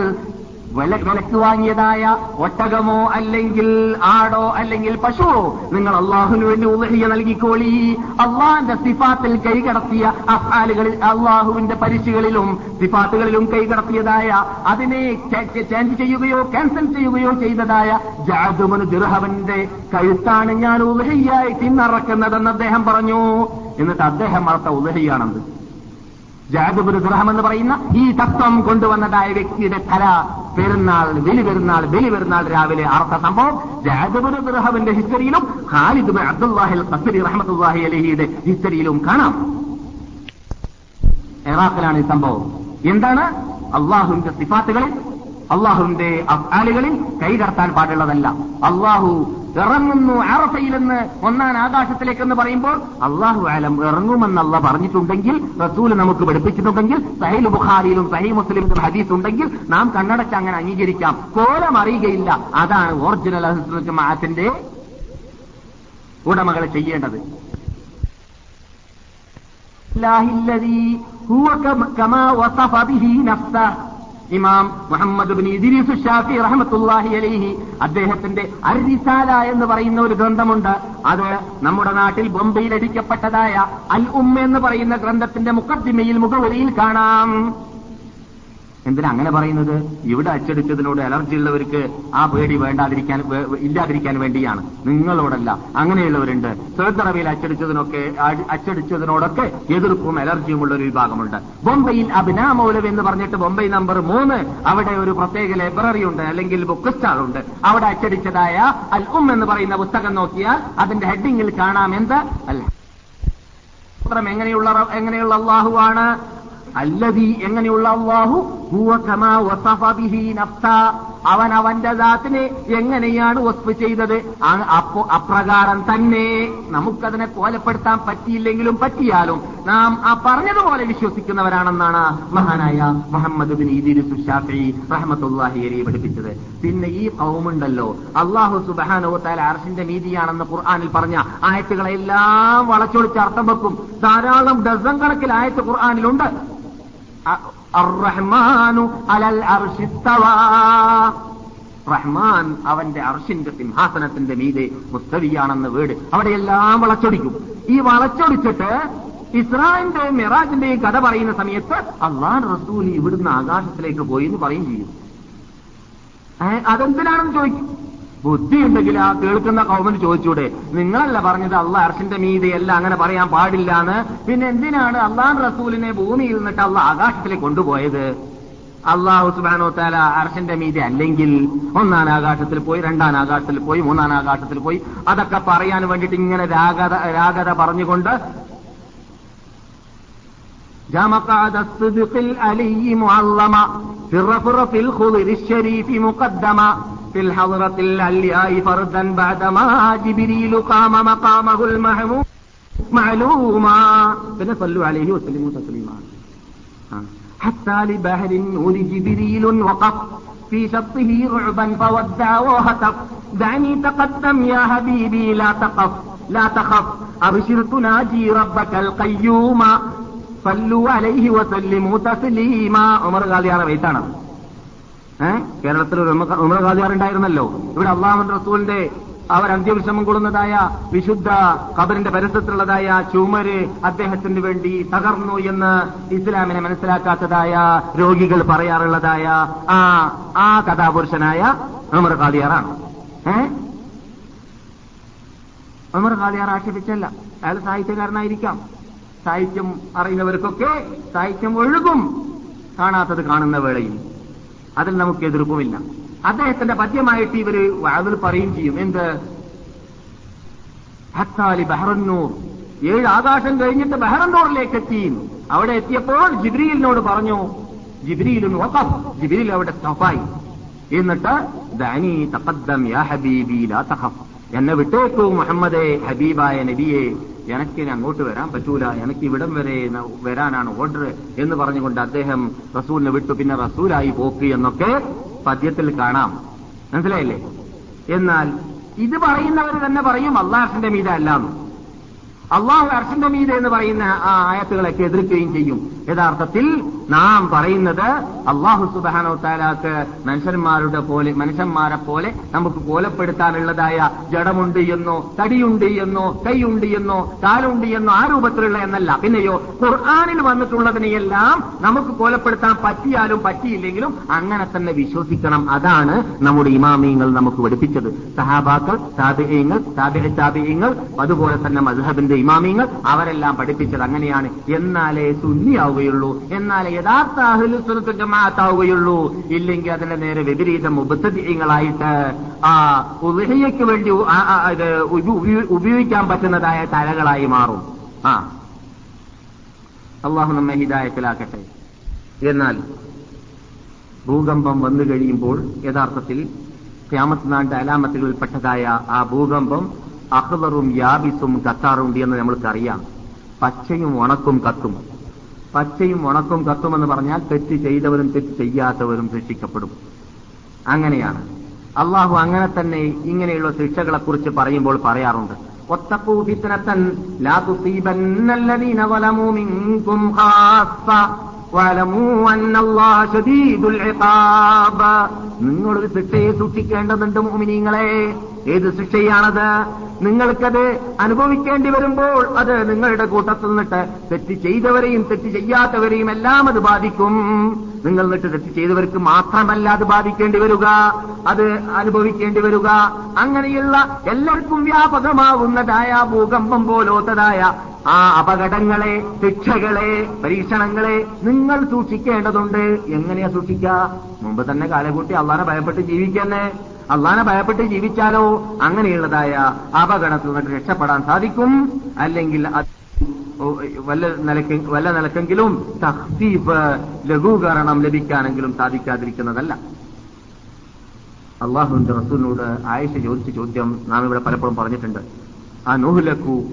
വിലക്ക് വാങ്ങിയതായ ഒട്ടകമോ അല്ലെങ്കിൽ ആടോ അല്ലെങ്കിൽ പശുവോ നിങ്ങൾ അള്ളാഹുവിന് വേണ്ടി ഉലഹിയ നൽകിക്കോളി. അള്ളാഹിന്റെ സിഫാത്തിൽ കൈകടത്തിയ അഫാലുകളിൽ അള്ളാഹുവിന്റെ പരിശുകളിലും സിഫാത്തുകളിലും കൈകടത്തിയതായ അതിനെ ചേഞ്ച് ചെയ്യുകയോ ക്യാൻസൽ ചെയ്യുകയോ ചെയ്തതായ ജാദുമനു ദിർഹവന്റെ കഴുത്താണ് ഞാൻ ഉലഹിയായി തിന്നറക്കുന്നതെന്ന് അദ്ദേഹം പറഞ്ഞു. എന്നിട്ട് അദ്ദേഹം വളർത്ത ഉലഹിയാണെന്ന് ജാദുബുൽ ദുർഹം എന്ന് പറയുന്ന ഈ തത്വം കൊണ്ടുവന്നതായ വ്യക്തിയുടെ കല പെരുന്നാൾ ബലി പെരുന്നാൾ ബലി പെരുന്നാൾ രാവിലെ അർത്ഥ സംഭവം. ജാദുബുൽ ദുർഹമിന്റെ ഹിസ്റ്ററിയിലും ഖാലിദ് അബ്ദുല്ലാഹിൽ ഖസരി റഹ്മത്തുല്ലാഹി അലഹിയുടെ ഹിസ്റ്ററിയിലും കാണാം. ഇറാഖിലാണ് ഈ സംഭവം. എന്താണ്? അള്ളാഹുവിന്റെ സിഫാത്തുകളിൽ അള്ളാഹുവിന്റെ അഫ്ആലുകളിൽ കൈകടത്താൻ പാടുള്ളതല്ല. അള്ളാഹു ഇറങ്ങുന്നു അറഫയിൽ നിന്ന് ഒന്നാം ആകാശത്തിലേക്ക് എന്ന് പറയുമ്പോൾ അള്ളാഹു ആലം ഇറങ്ങുമെന്നല്ല പറഞ്ഞിട്ടുണ്ടെങ്കിൽ റസൂൽ നമുക്ക് പഠിപ്പിച്ചിട്ടുണ്ടെങ്കിൽ സഹൈൽ ബുഖാരിയിലും സഹൈ മുസ്ലിമിലും ഹദീസ് ഉണ്ടെങ്കിൽ നാം കണ്ണടച്ച് അങ്ങനെ അംഗീകരിക്കാം. കോലം അറിയുകയില്ല. അതാണ് ഒറിജിനൽ ജമാഅത്തിന്റെ ഉടമകൾ ചെയ്യേണ്ടത്. ഹുവ കമാ വസഫ ബിഹി നഫ്സ. ഇമാം മുഹമ്മദ് ബിൻ ഇദ്രീസ് ഷാഫി റഹമത്തുല്ലാഹി അലൈഹി അദ്ദേഹത്തിന്റെ അരിസാല എന്ന് പറയുന്ന ഒരു ഗ്രന്ഥമുണ്ട്. അത് നമ്മുടെ നാട്ടിൽ ബോംബെയിൽ അടിക്കപ്പെട്ടതായ അൽ ഉമ്മ എന്ന് പറയുന്ന ഗ്രന്ഥത്തിന്റെ മുഖദ്ദിമയിൽ മുഖവരിയിൽ കാണാം. എന്തിനാ അങ്ങനെ പറയുന്നത്? ഇവിടെ അച്ചടിച്ചതിനോട് അലർജി ഉള്ളവർക്ക് ആ പേടി വേണ്ടാതിരിക്കാൻ ഇല്ലാതിരിക്കാൻ വേണ്ടിയാണ്. നിങ്ങളോടല്ല അങ്ങനെയുള്ളവരുണ്ട്. സൗദി അച്ചടിച്ചതിനൊക്കെ അച്ചടിച്ചതിനോടൊക്കെ എതിർപ്പും അലർജിയുമുള്ള ഒരു വിഭാഗമുണ്ട്. ബോംബെയിൽ അഭിനാ മൗലവ് എന്ന് പറഞ്ഞിട്ട് ബോംബെ നമ്പർ മൂന്ന് അവിടെ ഒരു പ്രത്യേക ലൈബ്രറി ഉണ്ട് അല്ലെങ്കിൽ ബുക്ക് സ്റ്റാൾ ഉണ്ട്. അവിടെ അച്ചടിച്ചതായ അൽ ഉം എന്ന് പറയുന്ന പുസ്തകം നോക്കിയാൽ അതിന്റെ ഹെഡിങ്ങിൽ കാണാം എന്ത്? അല്ല. എങ്ങനെയുള്ള എങ്ങനെയുള്ള അള്ളാഹുവാണ് അല്ലതി എങ്ങനെയുള്ള അള്ളാഹു അവൻ അവന്റെ ദാത്തിനെ എങ്ങനെയാണ് വസ്ഫ് ചെയ്തത്? അപ്രകാരം തന്നെ നമുക്കതിനെ കോലപ്പെടുത്താൻ പറ്റിയില്ലെങ്കിലും പറ്റിയാലും നാം ആ പറഞ്ഞതുപോലെ വിശ്വസിക്കുന്നവരാണെന്നാണ് മഹാനായ മുഹമ്മദ് ബിൻ പഠിപ്പിച്ചത്. പിന്നെ ഈ കൗമുണ്ടല്ലോ അള്ളാഹു സുബാനോ താല അർഷിന്റെ നീതിയാണെന്ന് ഖുർആാനിൽ പറഞ്ഞ ആയത്തുകളെല്ലാം വളച്ചൊളിച്ച് അർത്ഥം വെക്കും. ധാരാളം ഡസൻ കണക്കിൽ ആയത്ത് ഖുർആാനിലുണ്ട്. അർറഹ്മാനു അലൽ അർശി റഹ്മാൻ അവന്റെ അർഷിന്റെ സിംഹാസനത്തിന്റെ മീതെ മുസ്തവിയാണെന്ന് വീട് അവിടെയെല്ലാം വളച്ചൊടിക്കും. ഈ വളച്ചൊടിച്ചിട്ട് ഇസ്രായേലിന്റെയും മെറാജിന്റെയും കഥ പറയുന്ന സമയത്ത് അള്ളാൻ റസൂൽ ഇവിടുന്ന് ആകാശത്തിലേക്ക് പോയി എന്ന് പറയും ചെയ്യും. അതെന്തിനാണെന്ന് ചോദിക്കും? ബുദ്ധി ഉണ്ടെങ്കിൽ ആ കേൾക്കുന്ന കൗമിന് ചോദിച്ചൂടെ നിങ്ങളല്ല പറഞ്ഞത് അള്ളാഹ് അർഷിന്റെ മീതയല്ല അങ്ങനെ പറയാൻ പാടില്ല എന്ന് പിന്നെ എന്തിനാണ് അള്ളാഹ് റസൂലിനെ ഭൂമിയിൽ നിന്നിട്ട് അള്ളാഹ് ആകാശത്തിലേക്ക് കൊണ്ടുപോയത്? അള്ളാഹു സുബാനോ താല അർഷന്റെ മീതെ അല്ലെങ്കിൽ ഒന്നാം ആകാശത്തിൽ പോയി രണ്ടാം ആകാശത്തിൽ പോയി മൂന്നാം ആകാശത്തിൽ പോയി അതൊക്കെ പറയാൻ വേണ്ടിയിട്ട് ഇങ്ങനെ രാഗത രാഗത പറഞ്ഞുകൊണ്ട് അലി മുഅല്ലമ ഫിറഫിറഫിൽ ഖുദിരിശ്ശരീഫി മുഖദ്ദമ في الحضرة العلياء فردا بعدما جبريل قام مقامه المحمود معلوما. فنصلوا عليه وسلموا تسليما. حتى لبهر نور جبريل وقف. في شطه رعبا فودع وهتف. دعني تقدم يا حبيبي لا تقف. لا تخف. أبشر تناجي ربك القيوم. صلوا عليه وسلموا تسليما. عمر قال يا ربيتنا കേരളത്തിൽ ഒരു ഉമർ- ഇവിടെ അള്ളാഹു റസൂലിന്റെ അവർ അന്ത്യവിശ്രമം കൊള്ളുന്നതായ വിശുദ്ധ ഖബറിന്റെ പരിസരത്തുള്ളതായ ചുമര് അദ്ദേഹത്തിന് വേണ്ടി തകർന്നു എന്ന് ഇസ്ലാമിനെ മനസ്സിലാക്കാത്തതായ രോഗികൾ പറയാറുള്ളതായ ആ ആ കഥാപുരുഷനായ ഉമർ ഖാദിയാറാണ് ഏ? ഉമർ ഖാദിയാർ ആക്ഷേപിച്ചല്ല. അയാൾ സാഹിത്യകാരനായിരിക്കാം. സാഹിത്യം അറിയുന്നവർക്കൊക്കെ സാഹിത്യം ഒഴുകും. കാണാത്തത് കാണുന്ന വേളയിൽ. അതിൽ നമുക്ക് എതിർപ്പുമില്ല. അദ്ദേഹത്തിന്റെ പദ്യമായിട്ട് ഇവർ അതിൽ പറയും ചെയ്യും. എന്ത്? ഹത്താലി ബഹറന്നൂർ. ഏഴ് ആകാശം കഴിഞ്ഞിട്ട് ബഹറന്നൂറിലേക്ക് എത്തി അവിടെ എത്തിയപ്പോൾ ജിബ്രീലിനോട് പറഞ്ഞു ജിബ്രീലും ജിബ്രീൽ അവിടെ സ്റ്റോപ്പായി എന്നിട്ട് ദാനി തഖദ്ദം യാ ഹബീബി ലാ തഖഫ്. എന്നെ വിട്ടേക്കൂ മുഹമ്മദേ ഹബീബായ നബിയെ. എനിക്ക് ഇനി അങ്ങോട്ട് വരാൻ പറ്റൂല. എനിക്ക് ഇവിടം വരെ വരാനാണ് ഓർഡർ എന്ന് പറഞ്ഞുകൊണ്ട് അദ്ദേഹം റസൂലിനെ വിട്ടു. പിന്നെ റസൂലായി പോക്ക് എന്നൊക്കെ പദ്യത്തിൽ കാണാം. മനസ്സിലായില്ലേ? എന്നാൽ ഇത് പറയുന്നവർ തന്നെ പറയും അള്ളാഹിന്റെ മീത അല്ലാന്ന്. അള്ളാഹു അർഷന്റെ മീത എന്ന് പറയുന്ന ആ ആയത്തുകളൊക്കെ എതിർക്കുകയും ചെയ്യും. യഥാർത്ഥത്തിൽ നാം പറയുന്നത് അള്ളാഹു സുബാനോ താലാക്ക് മനുഷ്യന്മാരുടെ പോലെ മനുഷ്യന്മാരെ പോലെ നമുക്ക് കോലപ്പെടുത്താനുള്ളതായ ജഡമുണ്ട് എന്നോ തടിയുണ്ട് എന്നോ കൈയുണ്ട് എന്നോ കാലുണ്ട് എന്നോ ആ രൂപത്തിലുള്ള എന്നല്ല. പിന്നെയോ ഖുർആാനിൽ വന്നിട്ടുള്ളതിനെയെല്ലാം നമുക്ക് കോലപ്പെടുത്താൻ പറ്റിയാലും പറ്റിയില്ലെങ്കിലും അങ്ങനെ തന്നെ വിശ്വസിക്കണം. അതാണ് നമ്മുടെ ഇമാമിയങ്ങൾ നമുക്ക് പഠിപ്പിച്ചത്. സഹാബാക്കൾ താപിയങ്ങൾ താപിയ താപിയങ്ങൾ അതുപോലെ തന്നെ മദ്ഹബിന്റെ ഇമാമിയങ്ങൾ അവരെല്ലാം പഠിപ്പിച്ചത് അങ്ങനെയാണ്. എന്നാലേ സുന്നിയാവുകയുള്ളൂ എന്നാൽ യഥാർത്ഥ അഹ്ലുസുന്നത്ത് ജമാഅത്താവുകയുള്ളൂ. ഇല്ലെങ്കിൽ അതിന്റെ നേരെ വിപരീതം ഉപത്തീയങ്ങളായിട്ട് ആ ഉദഹയ്ക്ക് വേണ്ടി ഉപയോഗിക്കാൻ പറ്റുന്നതായ തലകളായി മാറും. ആ. അള്ളാഹു നമ്മെ ഹിദായത്തിലാക്കട്ടെ. എന്നാൽ ഭൂകമ്പം വന്നു കഴിയുമ്പോൾ യഥാർത്ഥത്തിൽ ക്യാമത്ത് നാണ്ട് അലാമത്തുകളിൽപ്പെട്ടതായ ആ ഭൂകമ്പം അഹ്ലറും യാബിസും കത്താറുണ്ട് എന്ന് നമ്മൾക്കറിയാം. പച്ചയും ഉണക്കും കത്തും. പച്ചയും ഉണക്കും കത്തുമെന്ന് പറഞ്ഞാൽ തെറ്റ് ചെയ്തവരും തെറ്റ് ചെയ്യാത്തവരും ശിക്ഷിക്കപ്പെടും അങ്ങനെയാണ്. അള്ളാഹു അങ്ങനെ തന്നെ ഇങ്ങനെയുള്ള ശിക്ഷകളെക്കുറിച്ച് പറയുമ്പോൾ പറയാറുണ്ട്. ഒത്തക്കൂ ഫിത്തനത്തൻ ലാ തുസീബന്നല്ലദീന വലമൂ വലമൂ അന്നല്ലാഹ ഷദീദുൽ ഇഖാബ. നിങ്ങൾ ശിക്ഷയെ സൂക്ഷിക്കേണ്ടതുണ്ട് മോമിനിങ്ങളെ. ഏത് ശിക്ഷയാണത്? നിങ്ങൾക്കത് അനുഭവിക്കേണ്ടി വരുമ്പോൾ അത് നിങ്ങളുടെ കൂട്ടത്തിൽ നിന്നിട്ട് തെറ്റ് ചെയ്തവരെയും തെറ്റ് ചെയ്യാത്തവരെയും എല്ലാം അത് ബാധിക്കും. നിങ്ങൾ നിട്ട് തെറ്റ് ചെയ്തവർക്ക് മാത്രമല്ല അത് ബാധിക്കേണ്ടി വരിക. അത് അനുഭവിക്കേണ്ടി വരിക. അങ്ങനെയുള്ള എല്ലാവർക്കും വ്യാപകമാവുന്നതായ ഭൂകമ്പം പോലോത്തതായ ആ അപകടങ്ങളെ ശിക്ഷകളെ പരീക്ഷണങ്ങളെ നിങ്ങൾ സൂക്ഷിക്കേണ്ടതുണ്ട്. എങ്ങനെയാ സൂക്ഷിക്കുക മുമ്പ് തന്നെ കാലകൂട്ടി അള്ളാനെ ഭയപ്പെട്ട് ജീവിക്കന്നെ. അള്ളാനെ ഭയപ്പെട്ട് ജീവിച്ചാലോ? അങ്ങനെയുള്ളതായ അപകടത്തിൽ നിന്ന് രക്ഷപ്പെടാൻ സാധിക്കും. അല്ലെങ്കിൽ വല്ല നിലയ്ക്ക് വല്ല നിലക്കെങ്കിലും തഹ്സീഫ് ലഘൂകരണം ലഭിക്കാനെങ്കിലും സാധിക്കാതിരിക്കുന്നതല്ല. അള്ളാഹുവിന്റെ റസൂലിനോട് ആയിഷ ചോദിച്ച ചോദ്യം നാം ഇവിടെ പലപ്പോഴും പറഞ്ഞിട്ടുണ്ട്. ആ നൂഹുലക്കു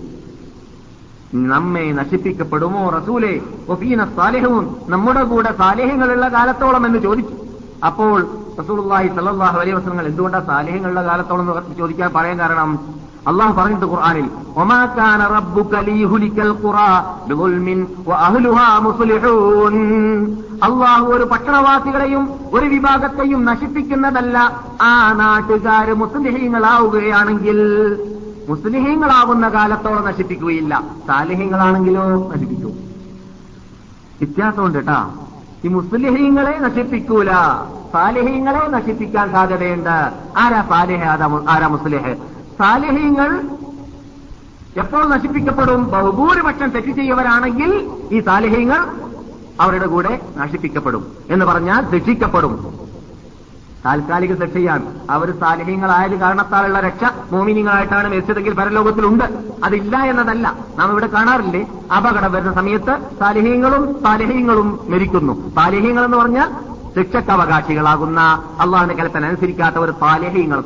നമ്മെ നശിപ്പിക്കപ്പെടുമോ റസൂലെ? ഒഫീന സാലേഹവും നമ്മുടെ കൂടെ സാലേഹങ്ങളുള്ള കാലത്തോളം എന്ന് ചോദിച്ചു. അപ്പോൾ റസൂലുള്ളാഹി സല്ലാഹു അലൈഹി വസല്ലം എന്തുകൊണ്ടാ സാലേഹങ്ങളുടെ കാലത്തോളം എന്ന് ചോദിക്കാൻ പറയാൻ കാരണം അള്ളാഹു പറഞ്ഞിട്ട് ഖുർആാനിൽ അള്ളാഹു ഒരു പട്ടണവാസികളെയും ഒരു വിഭാഗത്തെയും നശിപ്പിക്കുന്നതല്ല ആ നാട്ടുകാർ മുസ്ലിഹീങ്ങളാവുകയാണെങ്കിൽ. മുസ്ലിഹീങ്ങളാവുന്ന കാലത്തോളം നശിപ്പിക്കുകയില്ല. സാലിഹ്യങ്ങളാണെങ്കിലോ നശിപ്പിക്കൂ. വ്യത്യാസമുണ്ട് കേട്ടാ ഈ മുസ്ലിഹീങ്ങളെ നശിപ്പിക്കൂല. സാലിഹീങ്ങളെ നശിപ്പിക്കാൻ സാധ്യതയുണ്ട്. ആരാ സാലിഹ? ആരാ- മുസ്ലിഹ്? സാലിഹീങ്ങൾ എപ്പോൾ നശിപ്പിക്കപ്പെടും? ബഹുഭൂരിപക്ഷം തെറ്റ് ചെയ്യവരാണെങ്കിൽ ഈ സാലിഹ്യങ്ങൾ അവരുടെ കൂടെ നശിപ്പിക്കപ്പെടും എന്ന് പറഞ്ഞാൽ ശിക്ഷിക്കപ്പെടും താൽക്കാലിക ശിക്ഷയാണ് അവർ സാലിഹ്യങ്ങളായത് കാരണത്താലുള്ള രക്ഷ മോമിനിങ്ങളായിട്ടാണ് മരിച്ചതെങ്കിൽ പരലോകത്തിലുണ്ട്. അതില്ല എന്നതല്ല. നാം ഇവിടെ കാണാറില്ലേ? അപകടം വരുന്ന സമയത്ത് സാലിഹ്യങ്ങളും സാലിഹ്യങ്ങളും മരിക്കുന്നു. സാലിഹ്യങ്ങൾ എന്ന് പറഞ്ഞാൽ ശിക്ഷക്ക് അവകാശികളാകുന്ന അള്ളാഹിന്റെ കൽപ്പന അനുസരിക്കാത്തവർ സാലിഹ്യങ്ങൾ.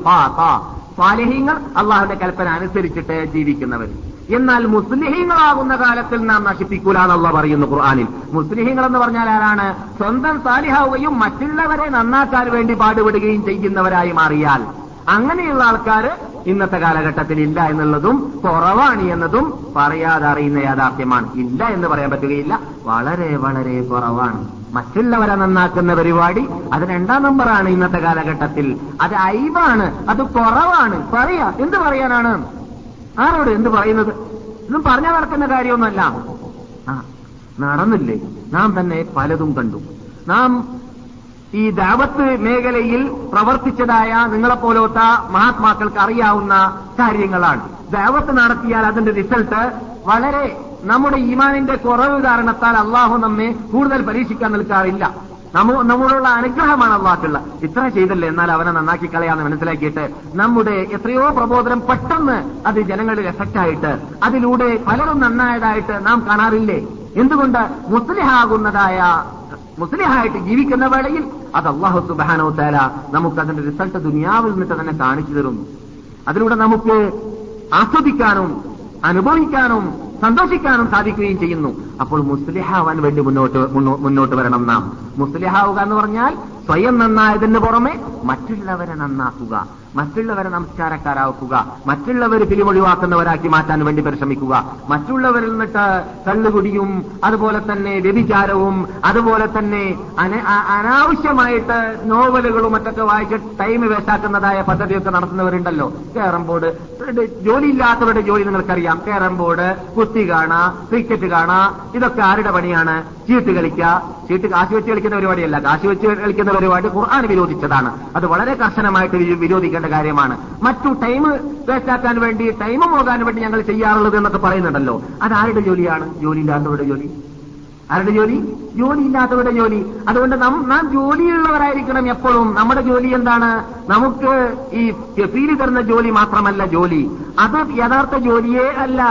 സാലിഹ്യങ്ങൾ അള്ളാഹുന്റെ കൽപ്പന അനുസരിച്ചിട്ട് ജീവിക്കുന്നവർ. എന്നാൽ മുസ്ലിഹീങ്ങളാകുന്ന കാലത്തിൽ നാം നശിപ്പിക്കൂലാന്നുള്ള പറയുന്നു ഖുർആാനിൽ. മുസ്ലിഹീങ്ങൾ എന്ന് പറഞ്ഞാൽ ആരാണ്? സ്വന്തം സാലിഹാവുകയും മറ്റുള്ളവരെ നന്നാക്കാൻ വേണ്ടി പാടുപെടുകയും ചെയ്യുന്നവരായി മാറിയാൽ അങ്ങനെയുള്ള ആൾക്കാർ ഇന്നത്തെ കാലഘട്ടത്തിൽ ഇല്ല എന്നുള്ളതും കുറവാണ് എന്നതും പറയാതെ അറിയുന്ന യാഥാർത്ഥ്യമാണ്. ഇല്ല എന്ന് പറയാൻ പറ്റുകയില്ല. വളരെ വളരെ കുറവാണ്. മറ്റുള്ളവരെ നന്നാക്കുന്ന പരിപാടി അത് രണ്ടാം നമ്പറാണ് ഇന്നത്തെ കാലഘട്ടത്തിൽ. അത് അയവാണ് അത് കുറവാണ്. പറയാ. എന്ത് പറയാനാണ്? ആരോട് എന്ത് പറയുന്നത്? ഇതും പറഞ്ഞാൽ നടക്കുന്ന കാര്യമൊന്നുമല്ല. നടന്നില്ലേ? നാം തന്നെ പലതും കണ്ടു. നാം ഈ ദാവത്ത് മേഖലയിൽ പ്രവർത്തിച്ചതായ നിങ്ങളെപ്പോലത്ത മഹാത്മാക്കൾക്ക് അറിയാവുന്ന കാര്യങ്ങളാണ്. ദാവത്ത് നടത്തിയാൽ അതിന്റെ റിസൾട്ട് വളരെ നമ്മുടെ ഈമാനിന്റെ കുറവ് കാരണത്താൽ അള്ളാഹു നമ്മെ കൂടുതൽ പരീക്ഷിക്കാൻ നിൽക്കാറില്ല. നമ്മോടുള്ള അനുഗ്രഹമാണ് അള്ളാഹുള്ള. ഇത്ര ചെയ്തല്ലേ? എന്നാൽ അവനെ നന്നാക്കി കളയാന്ന് മനസ്സിലാക്കിയിട്ട് നമ്മുടെ എത്രയോ പ്രബോധനം പെട്ടെന്ന് അത് ജനങ്ങളിൽ എഫക്റ്റ് ആയിട്ട് അതിലൂടെ പലരും നന്നായതായിട്ട് നാം കാണാറില്ലേ? എന്തുകൊണ്ട്? മുസ്ലിഹാകുന്നതായ മുസ്ലിഹായിട്ട് ജീവിക്കുന്ന വേളയിൽ അത് അള്ളാഹു സുബാനോ തേല നമുക്ക് അതിന്റെ റിസൾട്ട് ദുനിയാവിൽ നിന്നിട്ട് തന്നെ കാണിച്ചു തരുന്നു അതിലൂടെ നമുക്ക് ആസ്വദിക്കാനും അനുഭവിക്കാനും സന്തോഷിക്കാനും സാധിക്കുകയും ചെയ്യുന്നു. അപ്പോൾ മുസ്ലിഹാവാൻ വേണ്ടി മുന്നോട്ട് മുന്നോ- മുന്നോട്ട് വരണം നാം. മുസ്ലിഹാവുക എന്ന് പറഞ്ഞാൽ സ്വയം നന്നായതിന് പുറമെ മറ്റുള്ളവരെ നന്നാക്കുക. മറ്റുള്ളവരെ നമസ്കാരക്കാരാക്കുക മറ്റുള്ളവർ പിരിമൊഴിവാക്കുന്നവരാക്കി മാറ്റാൻ വേണ്ടി പരിശ്രമിക്കുക മറ്റുള്ളവരിൽ നിന്നിട്ട് കള്ളുകുടിയും അതുപോലെ തന്നെ വ്യഭിചാരവും അതുപോലെ തന്നെ അനാവശ്യമായിട്ട് നോവലുകളും മറ്റൊക്കെ വായിച്ച് ടൈം വേസ്റ്റാക്കുന്നതായ പദ്ധതിയൊക്കെ നടത്തുന്നവരുണ്ടല്ലോ. കേരം ബോർഡ്. ജോലിയില്ലാത്തവരുടെ ജോലി നിങ്ങൾക്കറിയാം. കേരം ബോർഡ് കുത്തി കാണാ ക്രിക്കറ്റ് കാണാ ഇതൊക്കെ ആരുടെ പണിയാണ്? ചീട്ട് കളിക്കുക ചീട്ട് കാശ് വെച്ച് കളിക്കുന്ന പരിപാടിയല്ല. കാശ് വെച്ച് കളിക്കുന്ന പരിപാടി ഖുർആൻ വിരോധിച്ചതാണ്. അത് വളരെ കർശനമായിട്ട് വി- വിരോധിക്കേണ്ട കാര്യമാണ്. മറ്റു ടൈം വേസ്റ്റാക്കാൻ വേണ്ടി ടൈം പോകാൻ വേണ്ടി ഞങ്ങൾ ചെയ്യാറുള്ളത് എന്നൊക്കെ പറയുന്നുണ്ടല്ലോ. അത് ആരുടെ ജോലിയാണ്? ഇല്ലാത്തവരുടെ ജോലി. ആരുടെ ജോലി? ജോലി ഇല്ലാത്തവരുടെ ജോലി. അതുകൊണ്ട് നാം ജോലിയുള്ളവരായിരിക്കണം എപ്പോഴും. നമ്മുടെ ജോലി എന്താണ്? നമുക്ക് ഈ ഫീൽ തരുന്ന ജോലി മാത്രമല്ല ജോലി. അത് യഥാർത്ഥ ജോലിയേ അല്ല.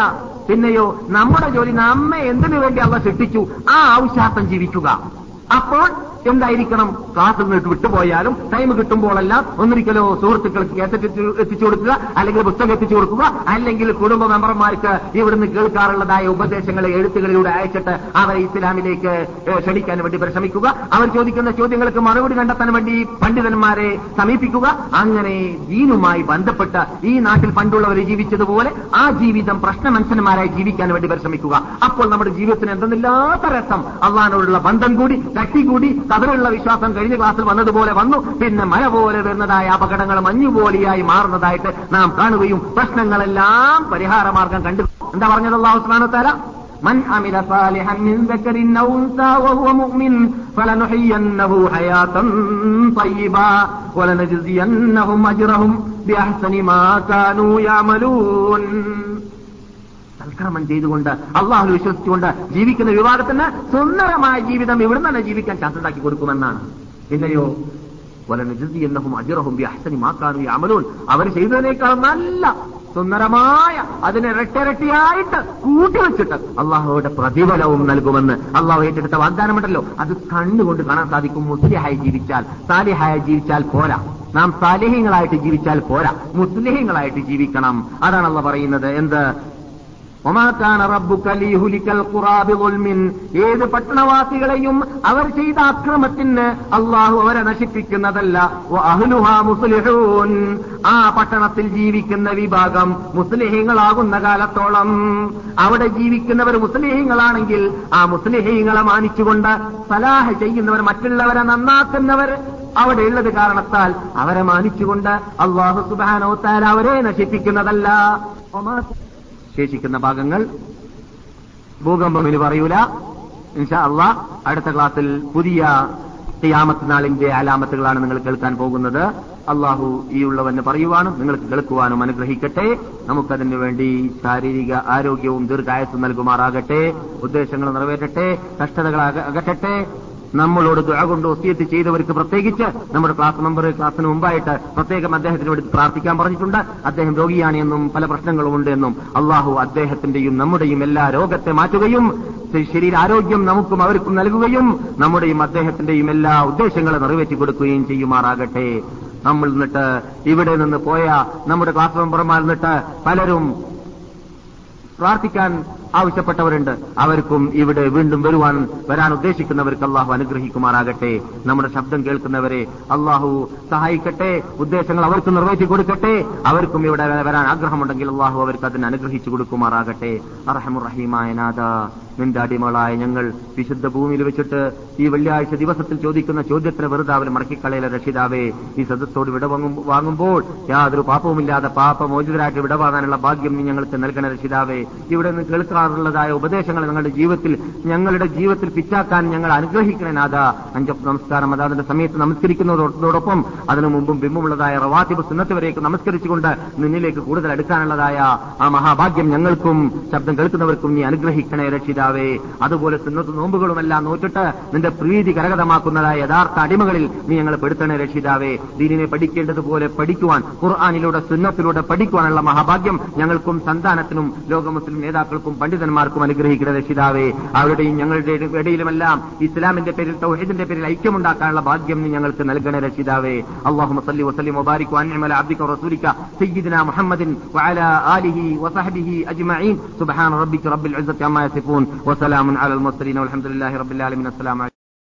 പിന്നെയോ നമ്മുടെ ജോലി നമ്മെ എന്തിനു വേണ്ടി അവ സൃഷ്ടിച്ചു? ആ ആവശ്യാർത്ഥം ജീവിക്കുക. അപ്പോൾ എന്തായിരിക്കണം? ക്ലാസ്സിൽ നിന്ന് വിട്ടുപോയാലും ടൈം കിട്ടുമ്പോഴെല്ലാം ഒന്നിരിക്കലോ സുഹൃത്തുക്കൾക്ക് എത്തിച്ചു കൊടുക്കുക അല്ലെങ്കിൽ പുസ്തകം എത്തിച്ചു കൊടുക്കുക അല്ലെങ്കിൽ കുടുംബ മെമ്പർമാർക്ക് ഇവിടുന്ന് കേൾക്കാറുള്ളതായ ഉപദേശങ്ങളെ എഴുത്തുകളിലൂടെ അയച്ചിട്ട് അവരെ ഇസ്ലാമിലേക്ക് ക്ഷണിക്കാൻ വേണ്ടി പരിശ്രമിക്കുക. അവർ ചോദിക്കുന്ന ചോദ്യങ്ങൾക്ക് മറുപടി കണ്ടെത്താൻ വേണ്ടി പണ്ഡിതന്മാരെ സമീപിക്കുക. അങ്ങനെ ദീനുമായി ബന്ധപ്പെട്ട് ഈ നാട്ടിൽ പണ്ടുള്ളവർ ജീവിച്ചതുപോലെ ആ ജീവിതം പ്രശ്നമനുഷ്യന്മാരായി ജീവിക്കാൻ വേണ്ടി പരിശ്രമിക്കുക. അപ്പോൾ നമ്മുടെ ജീവിതത്തിന് എന്തെന്നില്ലാത്ത രസം അള്ളഹാനോടുള്ള ബന്ധം കൂടി കട്ടി കൂടി കതിലുള്ള വിശ്വാസം കഴിഞ്ഞ ക്ലാസ്സിൽ വന്നതുപോലെ വന്നു പിന്നെ മഴ പോലെ വരുന്നതായ അപകടങ്ങൾ മഞ്ഞുപോലെയായി മാറുന്നതായിട്ട് നാം കാണുകയും പ്രശ്നങ്ങളെല്ലാം പരിഹാരമാർഗം കണ്ടു എന്താ പറഞ്ഞത് അള്ളാഹു സുബ്ഹാനഹു വ തആല من عمل صالحا من ذكر أو أنثى وهو مؤمن فلنحيينه حياة طيبة ولنجزينهم أجرهم بأحسن ما كانوا يعملون സൽക്കർമ്മം ചെയ്തുകൊണ്ട് അള്ളാഹു വിശ്വസിച്ചുകൊണ്ട് ജീവിക്കുന്ന വിഭാഗത്തിന് സുന്ദരമായ ജീവിതം ഇവിടുന്ന് തന്നെ ജീവിക്കാൻ ചാൻസ് ഉണ്ടാക്കി കൊടുക്കുമെന്നാണ്. പിന്നെയോ വലനജി എന്നഹും അജിറഹും അഹ്സനി മാക്കാനും അമലൂൻ അവർ ചെയ്തതിനേക്കാൾ നല്ല സുന്ദരമായ അതിനെ രട്ടരട്ടിയായിട്ട് കൂട്ടിവെച്ചിട്ട് അള്ളാഹുയുടെ പ്രതിഫലവും നൽകുമെന്ന് അള്ളാഹു ഏറ്റെടുത്ത വാഗ്ദാനമുണ്ടല്ലോ. അത് കണ്ണുകൊണ്ട് കാണാൻ സാധിക്കും. മുസ്ലിഹായി ജീവിച്ചാൽ സാലിഹായി ജീവിച്ചാൽ പോരാ. നാം സാലിഹ്യങ്ങളായിട്ട് ജീവിച്ചാൽ പോരാ. മുസ്ലിഹ്യങ്ങളായിട്ട് ജീവിക്കണം. അതാണ് അള്ള പറയുന്നത്. എന്ത്? ഏത് പട്ടണവാസികളെയും അവർ ചെയ്ത അക്രമത്തിന് അള്ളാഹു അവരെ നശിപ്പിക്കുന്നതല്ല. മുസ്ലിഹൂൻ. ആ പട്ടണത്തിൽ ജീവിക്കുന്ന വിഭാഗം മുസ്ലിഹീങ്ങളാകുന്ന കാലത്തോളം അവിടെ ജീവിക്കുന്നവർ മുസ്ലിഹീങ്ങളാണെങ്കിൽ ആ മുസ്ലിഹീങ്ങളെ മാനിച്ചുകൊണ്ട് സലാഹ ചെയ്യുന്നവർ മറ്റുള്ളവരെ നന്നാക്കുന്നവർ അവിടെയുള്ളത് കാരണത്താൽ അവരെ മാനിച്ചുകൊണ്ട് അള്ളാഹു സുബാനോത്താൽ അവരെ നശിപ്പിക്കുന്നതല്ല. ശേഷിക്കുന്ന ഭാഗങ്ങൾ ഭൂകമ്പം ഇനി പറയൂല. ഇൻഷാ അടുത്ത ക്ലാസ്സിൽ പുതിയ തിയാമത്ത് നാളിന്റെ അലാമത്തുകളാണ് നിങ്ങൾ കേൾക്കാൻ പോകുന്നത്. അള്ളാഹു ഈ ഉള്ളവന് പറയുവാനും നിങ്ങൾക്ക് കേൾക്കുവാനും അനുഗ്രഹിക്കട്ടെ. നമുക്കതിനു വേണ്ടി ശാരീരിക ആരോഗ്യവും ദീർഘായസും നൽകുമാറാകട്ടെ. ഉദ്ദേശങ്ങൾ നിറവേറ്റട്ടെ. കഷ്ടതകൾ അക- അകറ്റട്ടെ. നമ്മളോട് ദുആ കൊണ്ട് ഒത്തിയെത്തി ചെയ്തവർക്ക് പ്രത്യേകിച്ച് നമ്മുടെ ക്ലാസ് മെമ്പർ ക്ലാസ്സിന് മുമ്പായിട്ട് പ്രത്യേകം അദ്ദേഹത്തിന് വേണ്ടി പ്രാർത്ഥിക്കാൻ പറഞ്ഞിട്ടുണ്ട്. അദ്ദേഹം രോഗിയാണ് എന്നും പല പ്രശ്നങ്ങളും ഉണ്ട് എന്നും അള്ളാഹു അദ്ദേഹത്തിന്റെയും നമ്മുടെയും എല്ലാ രോഗത്തെ മാറ്റുകയും ശരീരാരോഗ്യം നമുക്കും അവർക്കും നൽകുകയും നമ്മുടെയും അദ്ദേഹത്തിന്റെയും എല്ലാ ഉദ്ദേശങ്ങളെ നിറവേറ്റി കൊടുക്കുകയും ചെയ്യുമാറാകട്ടെ. നമ്മൾ നിന്നിട്ട് ഇവിടെ നിന്ന് പോയ നമ്മുടെ ക്ലാസ് മെമ്പർമാർ നിന്നിട്ട് പലരും പ്രാർത്ഥിക്കാൻ ആവശ്യപ്പെട്ടവരുണ്ട്. അവർക്കും ഇവിടെ വീണ്ടും വരുവാൻ വരാൻ ഉദ്ദേശിക്കുന്നവർക്ക് അള്ളാഹു അനുഗ്രഹിക്കുമാറാകട്ടെ. നമ്മുടെ ശബ്ദം കേൾക്കുന്നവരെ അള്ളാഹു സഹായിക്കട്ടെ. ഉദ്ദേശങ്ങൾ അവർക്ക് നിർവഹിച്ചു കൊടുക്കട്ടെ. അവർക്കും ഇവിടെ വരാൻ ആഗ്രഹമുണ്ടെങ്കിൽ അള്ളാഹു അവർക്ക് അതിന് അനുഗ്രഹിച്ചു കൊടുക്കുമാറാകട്ടെ. അറഹമുറഹീമായ നാഥ. നിന്റെ അടിമകളായ ഞങ്ങൾ വിശുദ്ധ ഭൂമിയിൽ വെച്ചിട്ട് ഈ വെള്ളിയാഴ്ച ദിവസത്തിൽ ചോദിക്കുന്ന ചോദ്യത്തിന് വെറുതെ അവൽ മടക്കിക്കളയിലെ രക്ഷിതാവേ ഈ സദസ്സോട് വിട വാങ്ങും- വാങ്ങുമ്പോൾ യാതൊരു പാപവുമില്ലാതെ പാപമോചിതരായിട്ട് വിടവാങ്ങാനുള്ള ഭാഗ്യം നീ ഞങ്ങൾക്ക് നൽകണ രക്ഷിതാവേ. ഇവിടെ നിന്ന് കേൾക്കാറുള്ളതായ ഉപദേശങ്ങൾ ഞങ്ങളുടെ ജീവിതത്തിൽ ഞങ്ങളുടെ ജീവിതത്തിൽ പിറ്റാക്കാൻ ഞങ്ങൾ അനുഗ്രഹിക്കണേ നാഥ. അഞ്ച നമസ്കാരം. അതാതിന്റെ സമയത്ത് നമസ്കരിക്കുന്നതോടൊപ്പം അതിനു മുമ്പും ബിംബമുള്ളതായ റവാത്തിബ് സുന്നത്ത് വരേക്ക് നമസ്കരിച്ചുകൊണ്ട് നിന്നിലേക്ക് കൂടുതൽ എടുക്കാനുള്ളതായ ആ മഹാഭാഗ്യം ഞങ്ങൾക്കും ശബ്ദം കേൾക്കുന്നവർക്കും നീ അനുഗ്രഹിക്കണേ രക്ഷിതാവേ അതുപോലെ സുന്നത്ത് നോമ്പുകളുമെല്ലാം നോറ്റിട്ട് നിന്റെ പ്രീതി കരകതമാക്കുന്നതായ യഥാർത്ഥ അടിമകളിൽ നീ ഞങ്ങളെ പെടുത്തണേ രക്ഷിതാവേ. ദീനിനെ പഠിക്കേണ്ടതുപോലെ പഠിക്കുവാൻ ഖുർആാനിലൂടെ സുന്നത്തിലൂടെ പഠിക്കുവാനുള്ള മഹാഭാഗ്യം ഞങ്ങൾക്കും സന്താനത്തിനും ലോക മുസ്ലിം നേതാക്കൾക്കും പണ്ഡിതന്മാർക്കും അനുഗ്രഹിക്കുന്ന രക്ഷിതാവേ. അവരുടെയും ഞങ്ങളുടെ ഇടയിലുമെല്ലാം ഇസ്ലാമിന്റെ പേരിൽ തൗഹീദിന്റെ പേരിൽ ഐക്യമുണ്ടാക്കാനുള്ള ഭാഗ്യം നീ ഞങ്ങൾക്ക് നൽകണേ രക്ഷിതാവേ. അള്ളാഹു സല്ലി വസ്ലി മുബാരിക്കു അന്യമല അബ്ദിക്ക റസൂലിക്ക സയ്യിദിന മുഹമ്മദിൻ വഅലാ ആലിഹി വസഹ്ബിഹി അജ്മഈൻ. സുബ്ഹാന റബ്ബിക റബ്ബിൽ ഇസ്സത്തി وسلام على المرسلين والحمد لله رب العالمين. السلام عليكم.